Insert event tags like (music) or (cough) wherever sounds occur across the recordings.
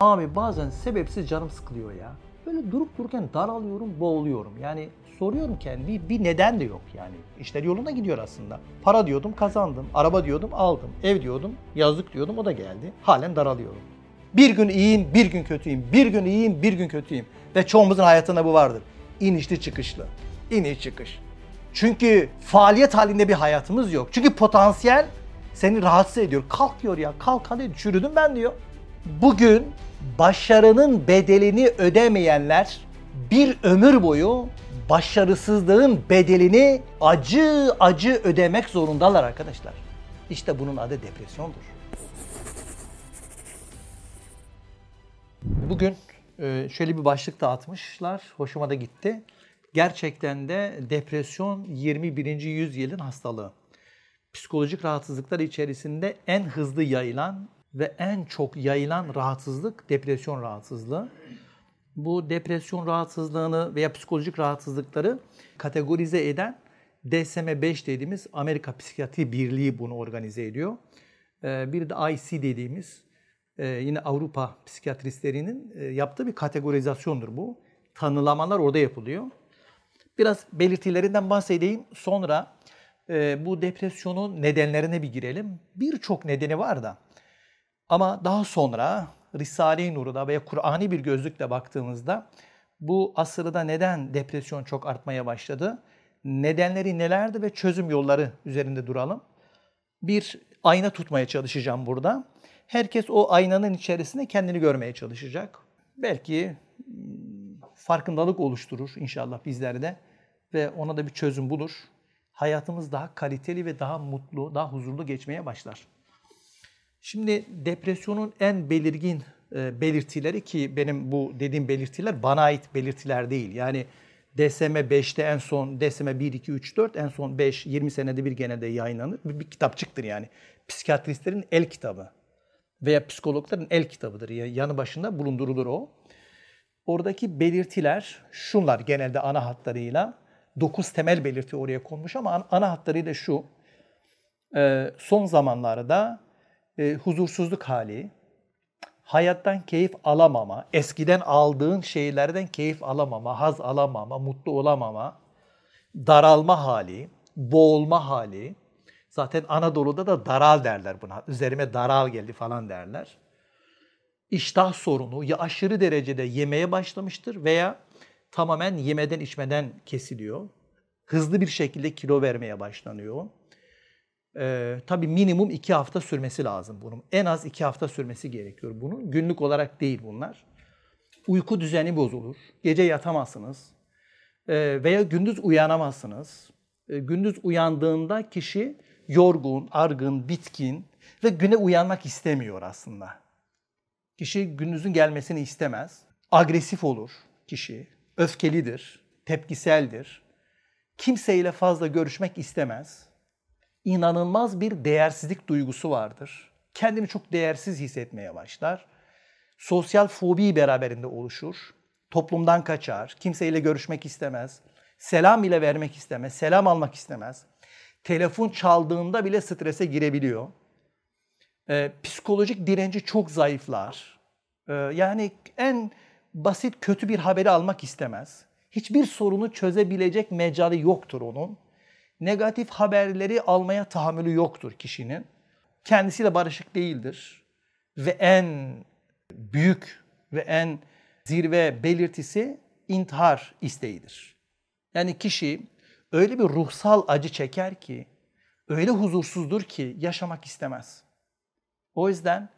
Abi bazen sebepsiz canım sıkılıyor ya. Böyle durup dururken daralıyorum, boğuluyorum. Yani soruyorum kendime bir, neden de yok yani. İşler yoluna gidiyor aslında. Para diyordum kazandım, araba diyordum aldım, ev diyordum yazlık diyordum o da geldi. Halen daralıyorum. Bir gün iyiyim, bir gün kötüyüm. Bir gün iyiyim, bir gün kötüyüm. Ve çoğumuzun hayatında bu vardır. İnişli çıkışlı. İniş çıkış. Çünkü faaliyet halinde bir hayatımız yok. Çünkü potansiyel seni rahatsız ediyor. Kalk diyor ya, kalk hadi çürüdüm ben diyor. Bugün başarının bedelini ödemeyenler bir ömür boyu başarısızlığın bedelini acı acı ödemek zorundalar arkadaşlar. İşte bunun adı depresyondur. Bugün e, şöyle bir başlık dağıtmışlar. Hoşuma da gitti. Gerçekten de depresyon 21. yüzyılın hastalığı. Psikolojik rahatsızlıklar içerisinde en hızlı yayılan ve en çok yayılan rahatsızlık depresyon rahatsızlığı. Bu depresyon rahatsızlığını veya psikolojik rahatsızlıkları kategorize eden DSM-5 dediğimiz Amerika Psikiyatri Birliği bunu organize ediyor. Ee, bir de IC dediğimiz e, yine Avrupa psikiyatristlerinin e, yaptığı bir kategorizasyondur bu. Tanılamalar orada yapılıyor. Biraz belirtilerinden bahsedeyim. Sonra e, bu depresyonun nedenlerine bir girelim. Birçok nedeni var da. Ama daha sonra Risale-i Nur'da veya Kur'an'i bir gözlükle baktığımızda bu asırda neden depresyon çok artmaya başladı? Nedenleri nelerdi ve çözüm yolları üzerinde duralım. Bir ayna tutmaya çalışacağım burada. Herkes o aynanın içerisinde kendini görmeye çalışacak. Belki farkındalık oluşturur inşallah bizlerde ve ona da bir çözüm bulur. Hayatımız daha kaliteli ve daha mutlu, daha huzurlu geçmeye başlar. Şimdi depresyonun en belirgin e, belirtileri ki benim bu dediğim belirtiler bana ait belirtiler değil. Yani DSM 5'te en son DSM 1, 2, 3, 4 en son 5, 20 senede bir genelde yayınlanır. Bir, bir kitapçıktır yani. Psikiyatristlerin el kitabı veya psikologların el kitabıdır. Yani yanı başında bulundurulur o. Oradaki belirtiler şunlar genelde ana hatlarıyla. 9 temel belirti oraya konmuş ama ana hatlarıyla şu. E, son zamanlarda e, huzursuzluk hali, hayattan keyif alamama, eskiden aldığın şeylerden keyif alamama, haz alamama, mutlu olamama, daralma hali, boğulma hali. Zaten Anadolu'da da daral derler buna. Üzerime daral geldi falan derler. İştah sorunu ya aşırı derecede yemeye başlamıştır veya tamamen yemeden içmeden kesiliyor. Hızlı bir şekilde kilo vermeye başlanıyor. Ee, tabii minimum iki hafta sürmesi lazım bunun. En az iki hafta sürmesi gerekiyor bunun. Günlük olarak değil bunlar. Uyku düzeni bozulur. Gece yatamazsınız. Ee, veya gündüz uyanamazsınız. Ee, gündüz uyandığında kişi yorgun, argın, bitkin ve güne uyanmak istemiyor aslında. Kişi gündüzün gelmesini istemez. Agresif olur kişi. Öfkelidir, tepkiseldir. Kimseyle fazla görüşmek istemez inanılmaz bir değersizlik duygusu vardır. Kendini çok değersiz hissetmeye başlar. Sosyal fobi beraberinde oluşur. Toplumdan kaçar, kimseyle görüşmek istemez. Selam bile vermek istemez, selam almak istemez. Telefon çaldığında bile strese girebiliyor. Ee, psikolojik direnci çok zayıflar. Ee, yani en basit kötü bir haberi almak istemez. Hiçbir sorunu çözebilecek mecali yoktur onun negatif haberleri almaya tahammülü yoktur kişinin. Kendisiyle barışık değildir. Ve en büyük ve en zirve belirtisi intihar isteğidir. Yani kişi öyle bir ruhsal acı çeker ki, öyle huzursuzdur ki yaşamak istemez. O yüzden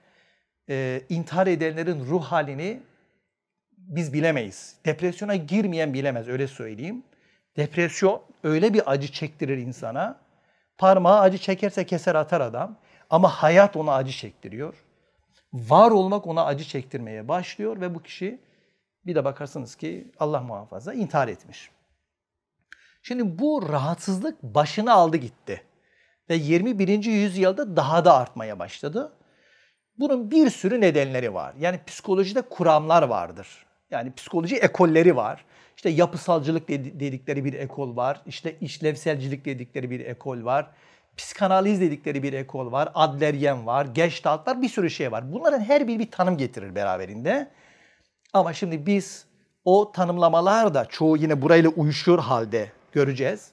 e, intihar edenlerin ruh halini biz bilemeyiz. Depresyona girmeyen bilemez öyle söyleyeyim. Depresyon öyle bir acı çektirir insana. Parmağı acı çekerse keser atar adam. Ama hayat ona acı çektiriyor. Var olmak ona acı çektirmeye başlıyor ve bu kişi bir de bakarsınız ki Allah muhafaza intihar etmiş. Şimdi bu rahatsızlık başını aldı gitti. Ve 21. yüzyılda daha da artmaya başladı. Bunun bir sürü nedenleri var. Yani psikolojide kuramlar vardır. Yani psikoloji ekolleri var. İşte yapısalcılık dedikleri bir ekol var. İşte işlevselcilik dedikleri bir ekol var. Psikanaliz dedikleri bir ekol var. Adleryen var. Gestalt var. Bir sürü şey var. Bunların her biri bir tanım getirir beraberinde. Ama şimdi biz o tanımlamalar da çoğu yine burayla uyuşuyor halde göreceğiz.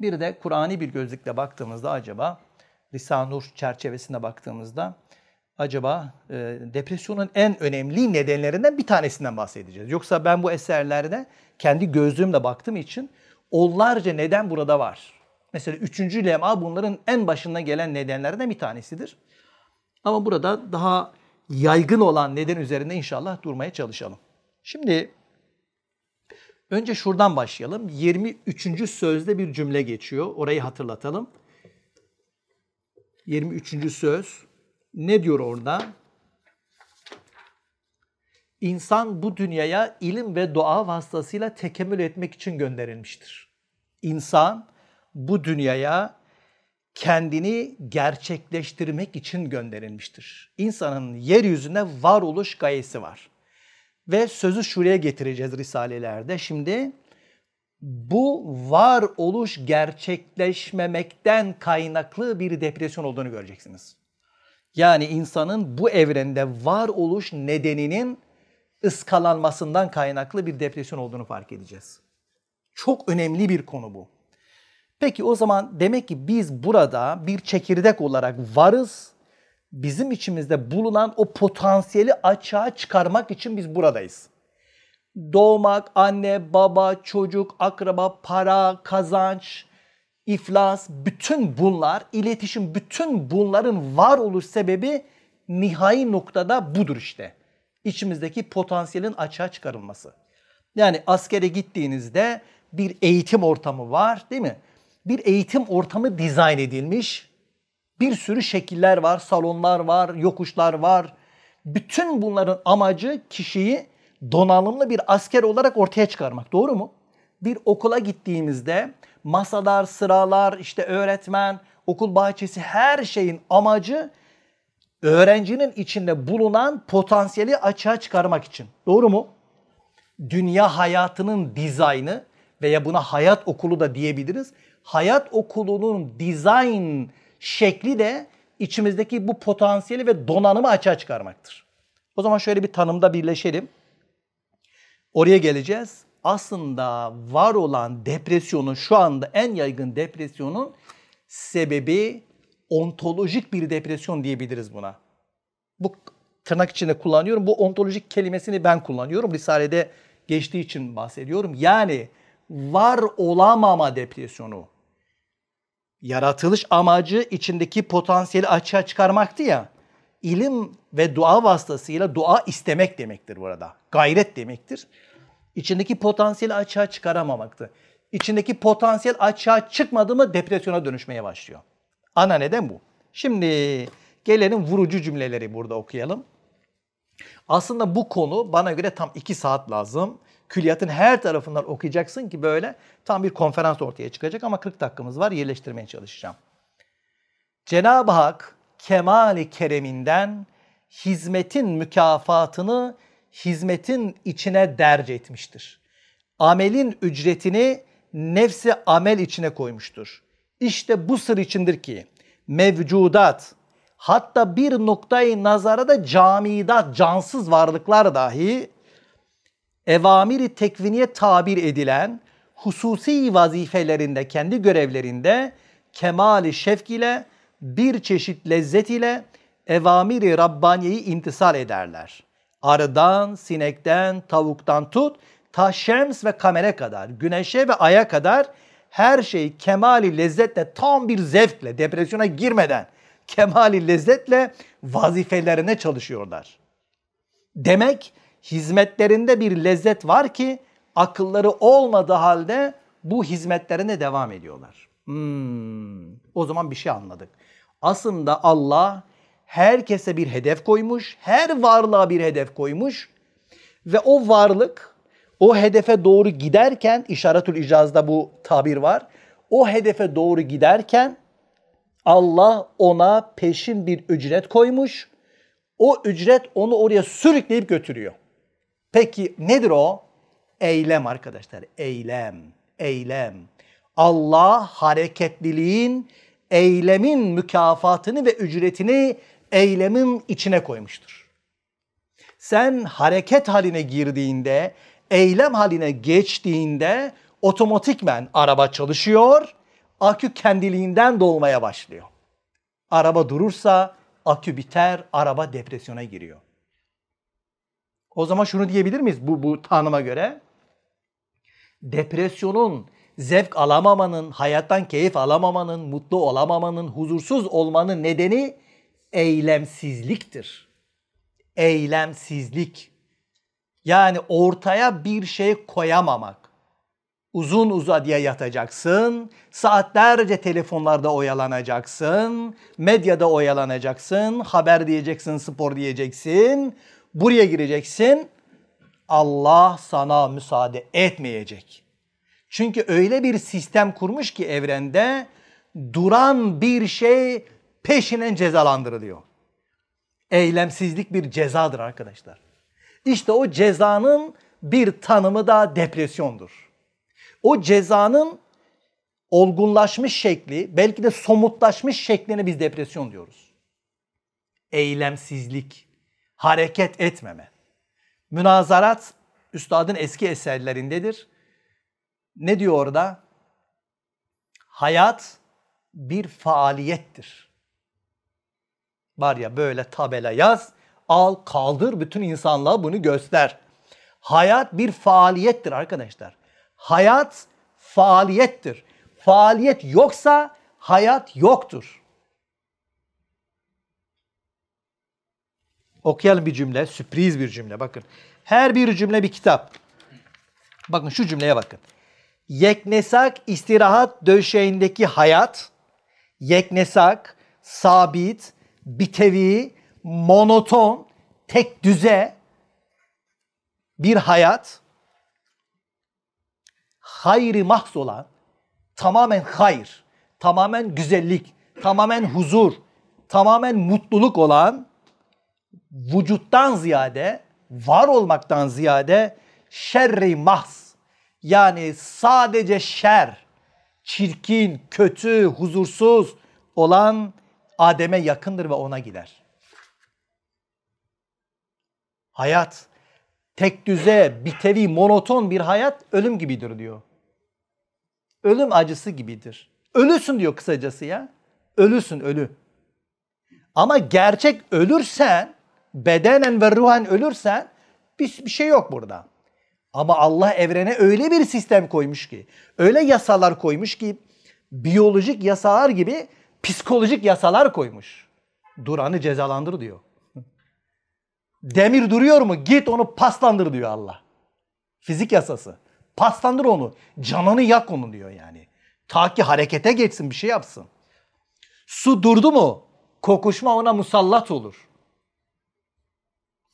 Bir de Kur'an'i bir gözlükle baktığımızda acaba Lisan Nur çerçevesinde baktığımızda acaba e, depresyonun en önemli nedenlerinden bir tanesinden bahsedeceğiz. Yoksa ben bu eserlerde kendi gözlüğümle baktığım için onlarca neden burada var. Mesela üçüncü lema bunların en başına gelen nedenlerden bir tanesidir. Ama burada daha yaygın olan neden üzerinde inşallah durmaya çalışalım. Şimdi önce şuradan başlayalım. 23. sözde bir cümle geçiyor. Orayı hatırlatalım. 23. söz ne diyor orada? İnsan bu dünyaya ilim ve dua vasıtasıyla tekemmül etmek için gönderilmiştir. İnsan bu dünyaya kendini gerçekleştirmek için gönderilmiştir. İnsanın yeryüzünde varoluş gayesi var. Ve sözü şuraya getireceğiz risalelerde. Şimdi bu varoluş gerçekleşmemekten kaynaklı bir depresyon olduğunu göreceksiniz. Yani insanın bu evrende varoluş nedeninin ıskalanmasından kaynaklı bir depresyon olduğunu fark edeceğiz. Çok önemli bir konu bu. Peki o zaman demek ki biz burada bir çekirdek olarak varız. Bizim içimizde bulunan o potansiyeli açığa çıkarmak için biz buradayız. Doğmak, anne, baba, çocuk, akraba, para, kazanç, iflas, bütün bunlar, iletişim, bütün bunların varoluş sebebi nihai noktada budur işte. İçimizdeki potansiyelin açığa çıkarılması. Yani askere gittiğinizde bir eğitim ortamı var değil mi? Bir eğitim ortamı dizayn edilmiş. Bir sürü şekiller var, salonlar var, yokuşlar var. Bütün bunların amacı kişiyi donanımlı bir asker olarak ortaya çıkarmak. Doğru mu? Bir okula gittiğimizde masalar, sıralar, işte öğretmen, okul bahçesi her şeyin amacı öğrencinin içinde bulunan potansiyeli açığa çıkarmak için. Doğru mu? Dünya hayatının dizaynı veya buna hayat okulu da diyebiliriz. Hayat okulunun dizayn şekli de içimizdeki bu potansiyeli ve donanımı açığa çıkarmaktır. O zaman şöyle bir tanımda birleşelim. Oraya geleceğiz aslında var olan depresyonun şu anda en yaygın depresyonun sebebi ontolojik bir depresyon diyebiliriz buna. Bu tırnak içinde kullanıyorum. Bu ontolojik kelimesini ben kullanıyorum. Risale'de geçtiği için bahsediyorum. Yani var olamama depresyonu. Yaratılış amacı içindeki potansiyeli açığa çıkarmaktı ya. İlim ve dua vasıtasıyla dua istemek demektir burada. Gayret demektir içindeki potansiyeli açığa çıkaramamaktı. İçindeki potansiyel açığa çıkmadı mı depresyona dönüşmeye başlıyor. Ana neden bu. Şimdi gelelim vurucu cümleleri burada okuyalım. Aslında bu konu bana göre tam iki saat lazım. Külliyatın her tarafından okuyacaksın ki böyle tam bir konferans ortaya çıkacak ama 40 dakikamız var yerleştirmeye çalışacağım. Cenab-ı Hak kemali kereminden hizmetin mükafatını hizmetin içine derc etmiştir. Amelin ücretini nefsi amel içine koymuştur. İşte bu sır içindir ki mevcudat hatta bir noktayı nazara da camidat cansız varlıklar dahi evamiri tekviniye tabir edilen hususi vazifelerinde, kendi görevlerinde kemali şefk ile bir çeşit lezzet ile evamiri Rabbaniye'yi imtisal ederler arıdan, sinekten, tavuktan tut, ta şems ve kamere kadar, güneşe ve aya kadar her şey kemali lezzetle, tam bir zevkle, depresyona girmeden kemali lezzetle vazifelerine çalışıyorlar. Demek hizmetlerinde bir lezzet var ki akılları olmadığı halde bu hizmetlerine devam ediyorlar. Hmm, o zaman bir şey anladık. Aslında Allah herkese bir hedef koymuş, her varlığa bir hedef koymuş ve o varlık o hedefe doğru giderken işaretül icazda bu tabir var. O hedefe doğru giderken Allah ona peşin bir ücret koymuş. O ücret onu oraya sürükleyip götürüyor. Peki nedir o? Eylem arkadaşlar. Eylem. Eylem. Allah hareketliliğin eylemin mükafatını ve ücretini eylemin içine koymuştur. Sen hareket haline girdiğinde, eylem haline geçtiğinde otomatikmen araba çalışıyor, akü kendiliğinden dolmaya başlıyor. Araba durursa akü biter, araba depresyona giriyor. O zaman şunu diyebilir miyiz bu, bu tanıma göre? Depresyonun, zevk alamamanın, hayattan keyif alamamanın, mutlu olamamanın, huzursuz olmanın nedeni eylemsizliktir. Eylemsizlik. Yani ortaya bir şey koyamamak. Uzun uzadıya yatacaksın, saatlerce telefonlarda oyalanacaksın, medyada oyalanacaksın, haber diyeceksin, spor diyeceksin, buraya gireceksin. Allah sana müsaade etmeyecek. Çünkü öyle bir sistem kurmuş ki evrende duran bir şey peşinen cezalandırılıyor. Eylemsizlik bir cezadır arkadaşlar. İşte o cezanın bir tanımı da depresyondur. O cezanın olgunlaşmış şekli, belki de somutlaşmış şekline biz depresyon diyoruz. Eylemsizlik, hareket etmeme. Münazarat üstadın eski eserlerindedir. Ne diyor orada? Hayat bir faaliyettir. Var ya böyle tabela yaz, al kaldır bütün insanlığa bunu göster. Hayat bir faaliyettir arkadaşlar. Hayat faaliyettir. Faaliyet yoksa hayat yoktur. Okuyalım bir cümle, sürpriz bir cümle bakın. Her bir cümle bir kitap. Bakın şu cümleye bakın. Yeknesak istirahat döşeğindeki hayat, yeknesak, sabit, bitevi, monoton, tek düze bir hayat, hayri mahz olan, tamamen hayır, tamamen güzellik, tamamen huzur, tamamen mutluluk olan vücuttan ziyade, var olmaktan ziyade şerri mahz yani sadece şer, çirkin, kötü, huzursuz olan Adem'e yakındır ve ona gider. Hayat tek düze, bitevi, monoton bir hayat ölüm gibidir diyor. Ölüm acısı gibidir. Ölüsün diyor kısacası ya. Ölüsün ölü. Ama gerçek ölürsen, bedenen ve ruhen ölürsen bir, bir şey yok burada. Ama Allah evrene öyle bir sistem koymuş ki, öyle yasalar koymuş ki biyolojik yasalar gibi psikolojik yasalar koymuş. Duranı cezalandır diyor. Demir duruyor mu? Git onu paslandır diyor Allah. Fizik yasası. Paslandır onu. Canını yak onu diyor yani. Ta ki harekete geçsin bir şey yapsın. Su durdu mu? Kokuşma ona musallat olur.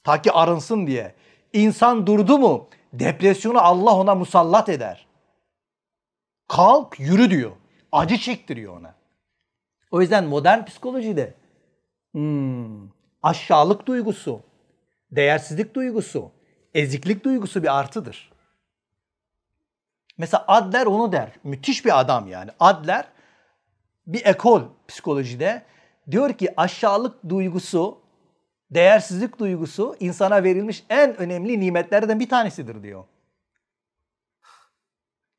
Ta ki arınsın diye. İnsan durdu mu? Depresyonu Allah ona musallat eder. Kalk yürü diyor. Acı çektiriyor ona. O yüzden modern psikolojide hmm, aşağılık duygusu, değersizlik duygusu, eziklik duygusu bir artıdır. Mesela Adler onu der. Müthiş bir adam yani. Adler bir ekol psikolojide diyor ki aşağılık duygusu, değersizlik duygusu insana verilmiş en önemli nimetlerden bir tanesidir diyor.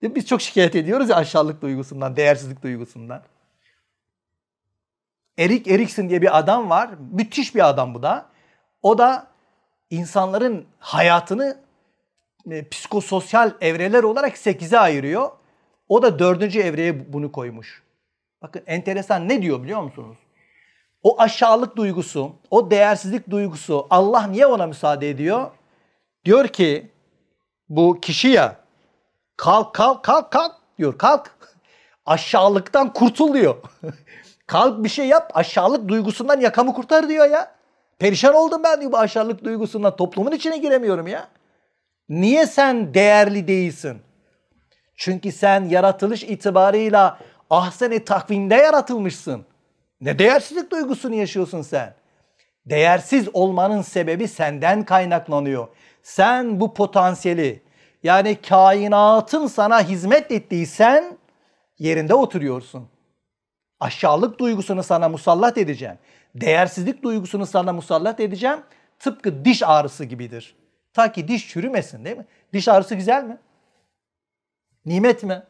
Biz çok şikayet ediyoruz ya aşağılık duygusundan, değersizlik duygusundan. Erik Erikson diye bir adam var. Müthiş bir adam bu da. O da insanların hayatını e, psikososyal evreler olarak 8'e ayırıyor. O da dördüncü evreye bunu koymuş. Bakın enteresan ne diyor biliyor musunuz? O aşağılık duygusu, o değersizlik duygusu Allah niye ona müsaade ediyor? Diyor ki bu kişi ya kalk kalk kalk kalk diyor kalk. (laughs) Aşağılıktan kurtul diyor. (laughs) kalk bir şey yap aşağılık duygusundan yakamı kurtar diyor ya. Perişan oldum ben diyor bu aşağılık duygusundan toplumun içine giremiyorum ya. Niye sen değerli değilsin? Çünkü sen yaratılış itibarıyla ahsen-i takvimde yaratılmışsın. Ne değersizlik duygusunu yaşıyorsun sen? Değersiz olmanın sebebi senden kaynaklanıyor. Sen bu potansiyeli yani kainatın sana hizmet ettiysen yerinde oturuyorsun. Aşağılık duygusunu sana musallat edeceğim. Değersizlik duygusunu sana musallat edeceğim. Tıpkı diş ağrısı gibidir. Ta ki diş çürümesin değil mi? Diş ağrısı güzel mi? Nimet mi?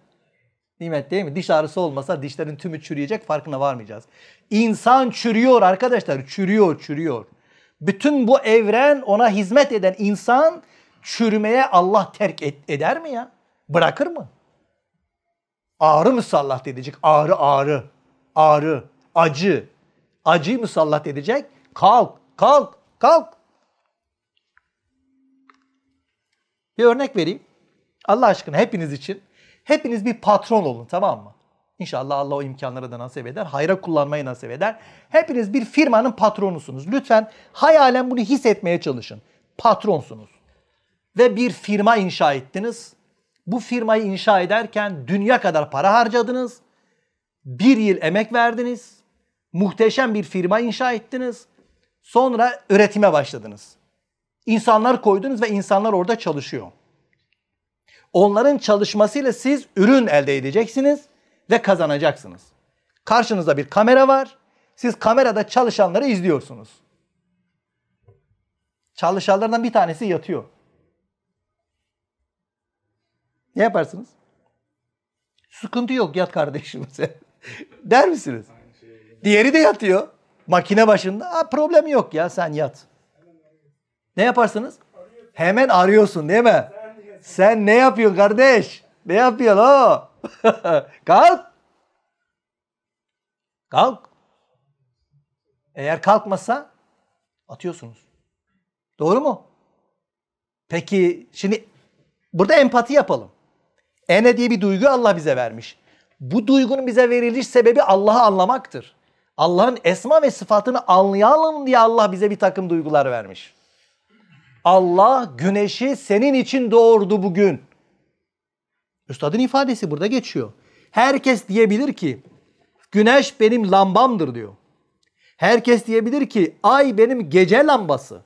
Nimet değil mi? Diş ağrısı olmasa dişlerin tümü çürüyecek farkına varmayacağız. İnsan çürüyor arkadaşlar. Çürüyor, çürüyor. Bütün bu evren ona hizmet eden insan çürümeye Allah terk eder mi ya? Bırakır mı? Ağrı musallat edecek. Ağrı ağrı. Ağrı. Acı. Acıyı musallat edecek. Kalk. Kalk. Kalk. Bir örnek vereyim. Allah aşkına hepiniz için. Hepiniz bir patron olun tamam mı? İnşallah Allah o imkanları da nasip eder. Hayra kullanmayı nasip eder. Hepiniz bir firmanın patronusunuz. Lütfen hayalen bunu hissetmeye çalışın. Patronsunuz. Ve bir firma inşa ettiniz. Bu firmayı inşa ederken dünya kadar para harcadınız. Bir yıl emek verdiniz. Muhteşem bir firma inşa ettiniz. Sonra üretime başladınız. İnsanlar koydunuz ve insanlar orada çalışıyor. Onların çalışmasıyla siz ürün elde edeceksiniz ve kazanacaksınız. Karşınızda bir kamera var. Siz kamerada çalışanları izliyorsunuz. Çalışanlardan bir tanesi yatıyor. Ne yaparsınız? Sıkıntı yok yat kardeşim sen. (laughs) Der misiniz? Diğeri de yatıyor. Makine başında. Ha, problem yok ya sen yat. Ne yaparsınız? Hemen arıyorsun değil mi? Sen ne yapıyorsun kardeş? Ne yapıyorsun o? (laughs) Kalk. Kalk. Eğer kalkmasa atıyorsunuz. Doğru mu? Peki şimdi burada empati yapalım. Ene diye bir duygu Allah bize vermiş. Bu duygunun bize veriliş sebebi Allah'ı anlamaktır. Allah'ın esma ve sıfatını anlayalım diye Allah bize bir takım duygular vermiş. Allah güneşi senin için doğurdu bugün. Üstadın ifadesi burada geçiyor. Herkes diyebilir ki güneş benim lambamdır diyor. Herkes diyebilir ki ay benim gece lambası.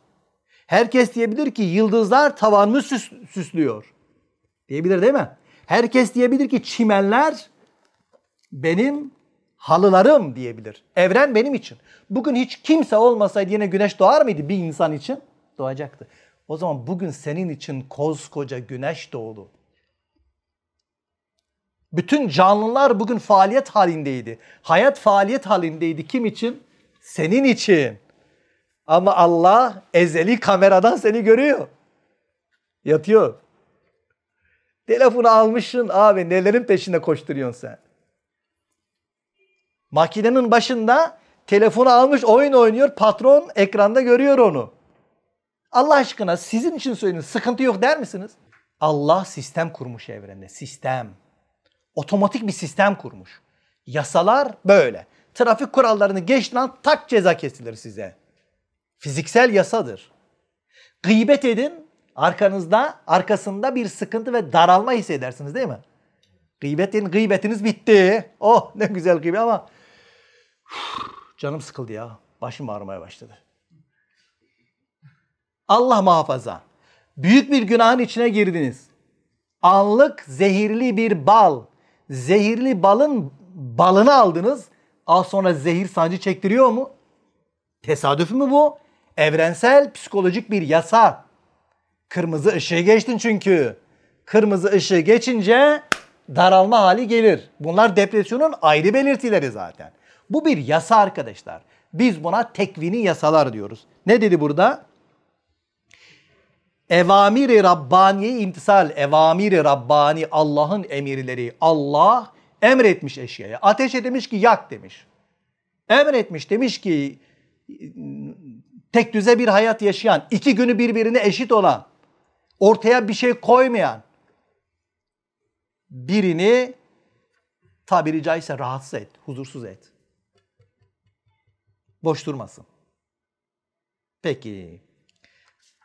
Herkes diyebilir ki yıldızlar tavanımı süs süslüyor. Diyebilir değil mi? Herkes diyebilir ki çimenler benim halılarım diyebilir. Evren benim için. Bugün hiç kimse olmasaydı yine güneş doğar mıydı bir insan için? Doğacaktı. O zaman bugün senin için koskoca güneş doğdu. Bütün canlılar bugün faaliyet halindeydi. Hayat faaliyet halindeydi. Kim için? Senin için. Ama Allah ezeli kameradan seni görüyor. Yatıyor. Telefonu almışsın abi nelerin peşinde koşturuyorsun sen. Makinenin başında telefonu almış oyun oynuyor. Patron ekranda görüyor onu. Allah aşkına sizin için söyleyin sıkıntı yok der misiniz? Allah sistem kurmuş evrende. Sistem. Otomatik bir sistem kurmuş. Yasalar böyle. Trafik kurallarını geçtiğin an tak ceza kesilir size. Fiziksel yasadır. Gıybet edin, arkanızda, arkasında bir sıkıntı ve daralma hissedersiniz değil mi? Gıybet edin, gıybetiniz bitti. Oh ne güzel gıybet ama canım sıkıldı ya. Başım ağrımaya başladı. Allah muhafaza. Büyük bir günahın içine girdiniz. Anlık zehirli bir bal. Zehirli balın balını aldınız. Az sonra zehir sancı çektiriyor mu? Tesadüf mü bu? Evrensel psikolojik bir yasa. Kırmızı ışığı geçtin çünkü. Kırmızı ışığı geçince daralma hali gelir. Bunlar depresyonun ayrı belirtileri zaten. Bu bir yasa arkadaşlar. Biz buna tekvini yasalar diyoruz. Ne dedi burada? Evamiri Rabbani'ye imtisal. Evamiri Rabbani Allah'ın emirleri. Allah emretmiş eşyaya. Ateşe demiş ki yak demiş. Emretmiş demiş ki tek düze bir hayat yaşayan, iki günü birbirine eşit olan, ortaya bir şey koymayan birini tabiri caizse rahatsız et, huzursuz et. Boş durmasın. Peki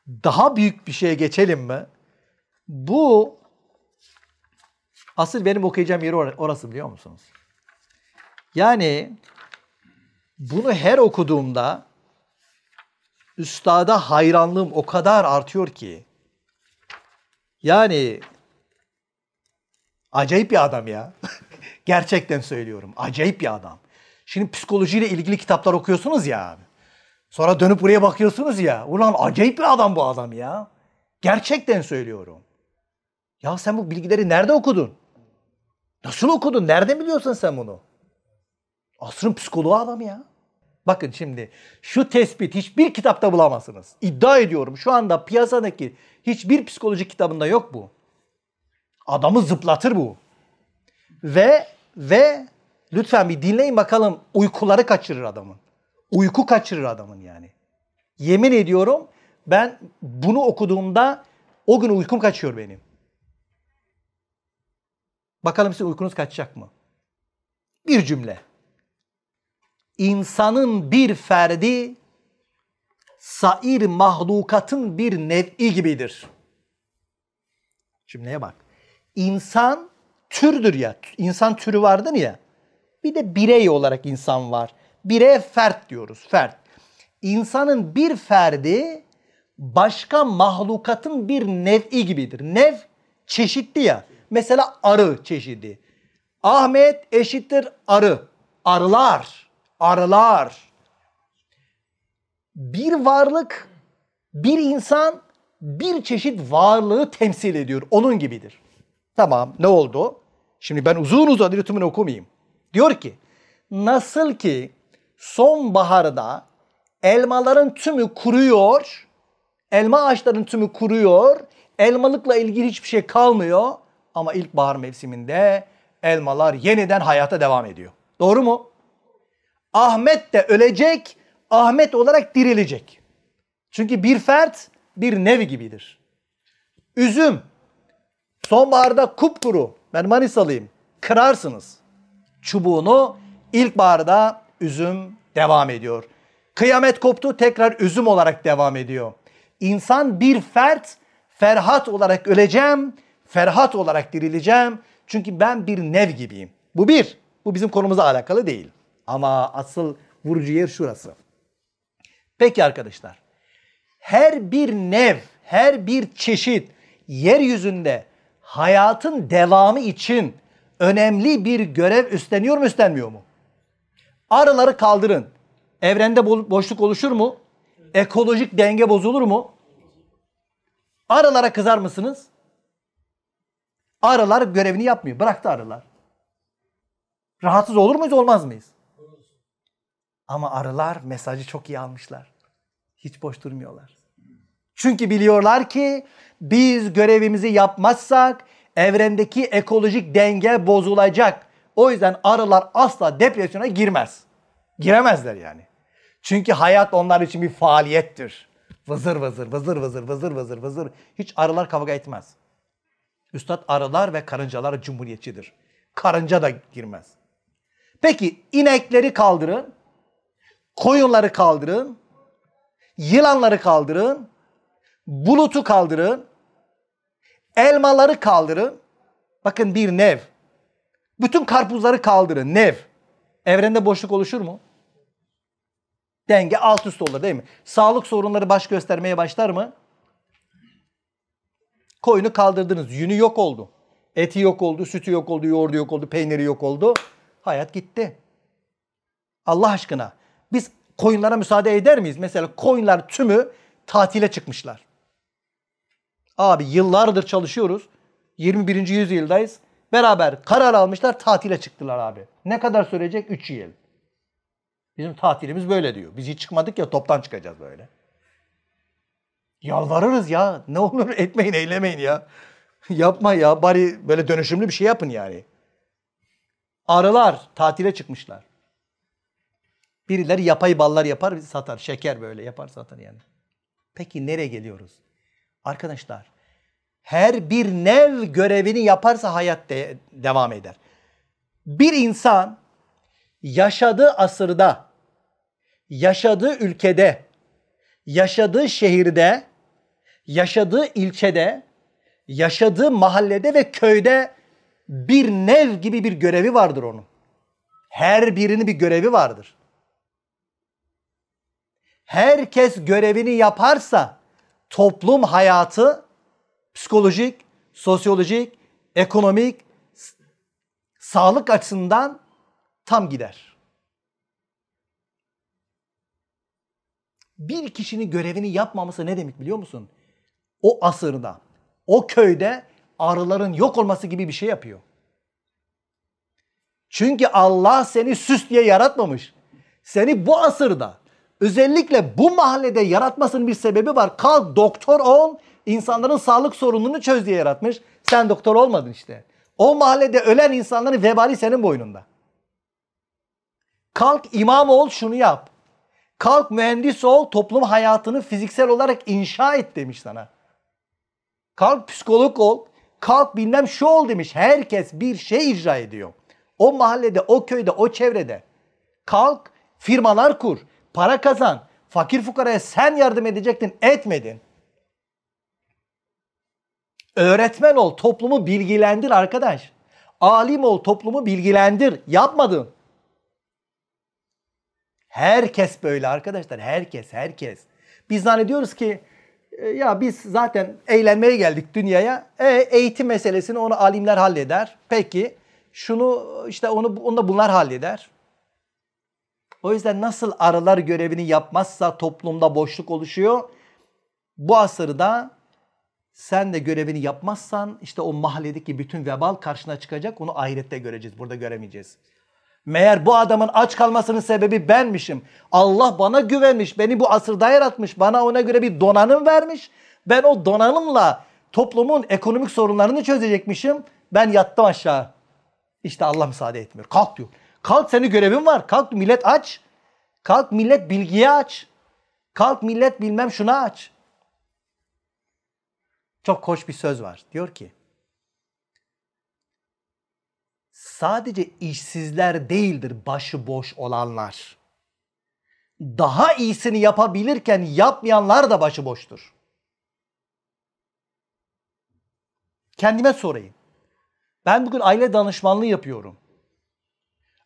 daha büyük bir şeye geçelim mi? Bu asıl benim okuyacağım yeri orası biliyor musunuz? Yani bunu her okuduğumda üstada hayranlığım o kadar artıyor ki yani acayip bir adam ya. (laughs) Gerçekten söylüyorum. Acayip bir adam. Şimdi psikolojiyle ilgili kitaplar okuyorsunuz ya abi. Sonra dönüp buraya bakıyorsunuz ya. Ulan acayip bir adam bu adam ya. Gerçekten söylüyorum. Ya sen bu bilgileri nerede okudun? Nasıl okudun? Nerede biliyorsun sen bunu? Asrın psikoloğu adam ya. Bakın şimdi şu tespit hiçbir kitapta bulamazsınız. İddia ediyorum şu anda piyasadaki hiçbir psikoloji kitabında yok bu. Adamı zıplatır bu. Ve ve lütfen bir dinleyin bakalım uykuları kaçırır adamın. Uyku kaçırır adamın yani. Yemin ediyorum ben bunu okuduğumda o gün uykum kaçıyor benim. Bakalım sizin uykunuz kaçacak mı? Bir cümle. İnsanın bir ferdi sair mahlukatın bir nev'i gibidir. Cümleye bak. İnsan türdür ya. İnsan türü vardır ya. Bir de birey olarak insan var. Bireye fert diyoruz. Fert. İnsanın bir ferdi başka mahlukatın bir nev'i gibidir. Nev çeşitli ya. Mesela arı çeşidi. Ahmet eşittir arı. Arılar. Arılar. Bir varlık, bir insan bir çeşit varlığı temsil ediyor. Onun gibidir. Tamam ne oldu? Şimdi ben uzun uzun tümünü okumayayım. Diyor ki nasıl ki sonbaharda elmaların tümü kuruyor, elma ağaçlarının tümü kuruyor, elmalıkla ilgili hiçbir şey kalmıyor ama ilkbahar mevsiminde elmalar yeniden hayata devam ediyor. Doğru mu? Ahmet de ölecek, Ahmet olarak dirilecek. Çünkü bir fert bir nev gibidir. Üzüm sonbaharda kupkuru, ben Manisalıyım, kırarsınız. Çubuğunu ilkbaharda üzüm devam ediyor. Kıyamet koptu tekrar üzüm olarak devam ediyor. İnsan bir fert, ferhat olarak öleceğim, ferhat olarak dirileceğim. Çünkü ben bir nev gibiyim. Bu bir. Bu bizim konumuza alakalı değil. Ama asıl vurucu yer şurası. Peki arkadaşlar. Her bir nev, her bir çeşit yeryüzünde hayatın devamı için önemli bir görev üstleniyor mu üstlenmiyor mu? Arıları kaldırın. Evrende boşluk oluşur mu? Ekolojik denge bozulur mu? Arılara kızar mısınız? Arılar görevini yapmıyor. Bıraktı arılar. Rahatsız olur muyuz olmaz mıyız? Ama arılar mesajı çok iyi almışlar. Hiç boş durmuyorlar. Çünkü biliyorlar ki biz görevimizi yapmazsak evrendeki ekolojik denge bozulacak. O yüzden arılar asla depresyona girmez. Giremezler yani. Çünkü hayat onlar için bir faaliyettir. Vızır vızır, vızır vızır, vızır vızır, vızır. Hiç arılar kavga etmez. Üstad arılar ve karıncalar cumhuriyetçidir. Karınca da girmez. Peki inekleri kaldırın. Koyunları kaldırın. Yılanları kaldırın. Bulutu kaldırın. Elmaları kaldırın. Bakın bir nev. Bütün karpuzları kaldırın. Nev. Evrende boşluk oluşur mu? Denge alt üst olur değil mi? Sağlık sorunları baş göstermeye başlar mı? Koyunu kaldırdınız. Yünü yok oldu. Eti yok oldu, sütü yok oldu, yoğurdu yok oldu, peyniri yok oldu. Hayat gitti. Allah aşkına biz koyunlara müsaade eder miyiz? Mesela koyunlar tümü tatile çıkmışlar. Abi yıllardır çalışıyoruz. 21. yüzyıldayız. Beraber karar almışlar tatile çıktılar abi. Ne kadar sürecek? 3 yıl. Bizim tatilimiz böyle diyor. Biz hiç çıkmadık ya toptan çıkacağız böyle. Yalvarırız ya. Ne olur (laughs) etmeyin eylemeyin ya. Yapma ya. Bari böyle dönüşümlü bir şey yapın yani. Arılar tatile çıkmışlar. Birileri yapay ballar yapar satar. Şeker böyle yapar satar yani. Peki nereye geliyoruz? Arkadaşlar her bir nev görevini yaparsa hayat de devam eder. Bir insan yaşadığı asırda, yaşadığı ülkede, yaşadığı şehirde, yaşadığı ilçede, yaşadığı mahallede ve köyde bir nev gibi bir görevi vardır onun. Her birinin bir görevi vardır. Herkes görevini yaparsa toplum hayatı psikolojik, sosyolojik, ekonomik, sağlık açısından tam gider. Bir kişinin görevini yapmaması ne demek biliyor musun? O asırda, o köyde arıların yok olması gibi bir şey yapıyor. Çünkü Allah seni süs diye yaratmamış. Seni bu asırda özellikle bu mahallede yaratmasının bir sebebi var. Kalk doktor ol, insanların sağlık sorununu çöz diye yaratmış. Sen doktor olmadın işte. O mahallede ölen insanların vebali senin boynunda. Kalk imam ol şunu yap. Kalk mühendis ol toplum hayatını fiziksel olarak inşa et demiş sana. Kalk psikolog ol. Kalk bilmem şu ol demiş. Herkes bir şey icra ediyor. O mahallede, o köyde, o çevrede. Kalk firmalar kur. Para kazan. Fakir fukaraya sen yardım edecektin. Etmedin. Öğretmen ol. Toplumu bilgilendir arkadaş. Alim ol. Toplumu bilgilendir. Yapmadın. Herkes böyle arkadaşlar. Herkes, herkes. Biz zannediyoruz ki e, ya biz zaten eğlenmeye geldik dünyaya. E, eğitim meselesini onu alimler halleder. Peki şunu işte onu onu da bunlar halleder. O yüzden nasıl arılar görevini yapmazsa toplumda boşluk oluşuyor. Bu asırda sen de görevini yapmazsan işte o mahalledeki bütün vebal karşına çıkacak. Onu ahirette göreceğiz. Burada göremeyeceğiz. Meğer bu adamın aç kalmasının sebebi benmişim. Allah bana güvenmiş, beni bu asırda yaratmış, bana ona göre bir donanım vermiş. Ben o donanımla toplumun ekonomik sorunlarını çözecekmişim. Ben yattım aşağı. İşte Allah müsaade etmiyor. Kalk diyor. Kalk senin görevin var. Kalk millet aç. Kalk millet bilgiye aç. Kalk millet bilmem şuna aç. Çok hoş bir söz var. Diyor ki sadece işsizler değildir başıboş olanlar. Daha iyisini yapabilirken yapmayanlar da başıboştur. Kendime sorayım. Ben bugün aile danışmanlığı yapıyorum.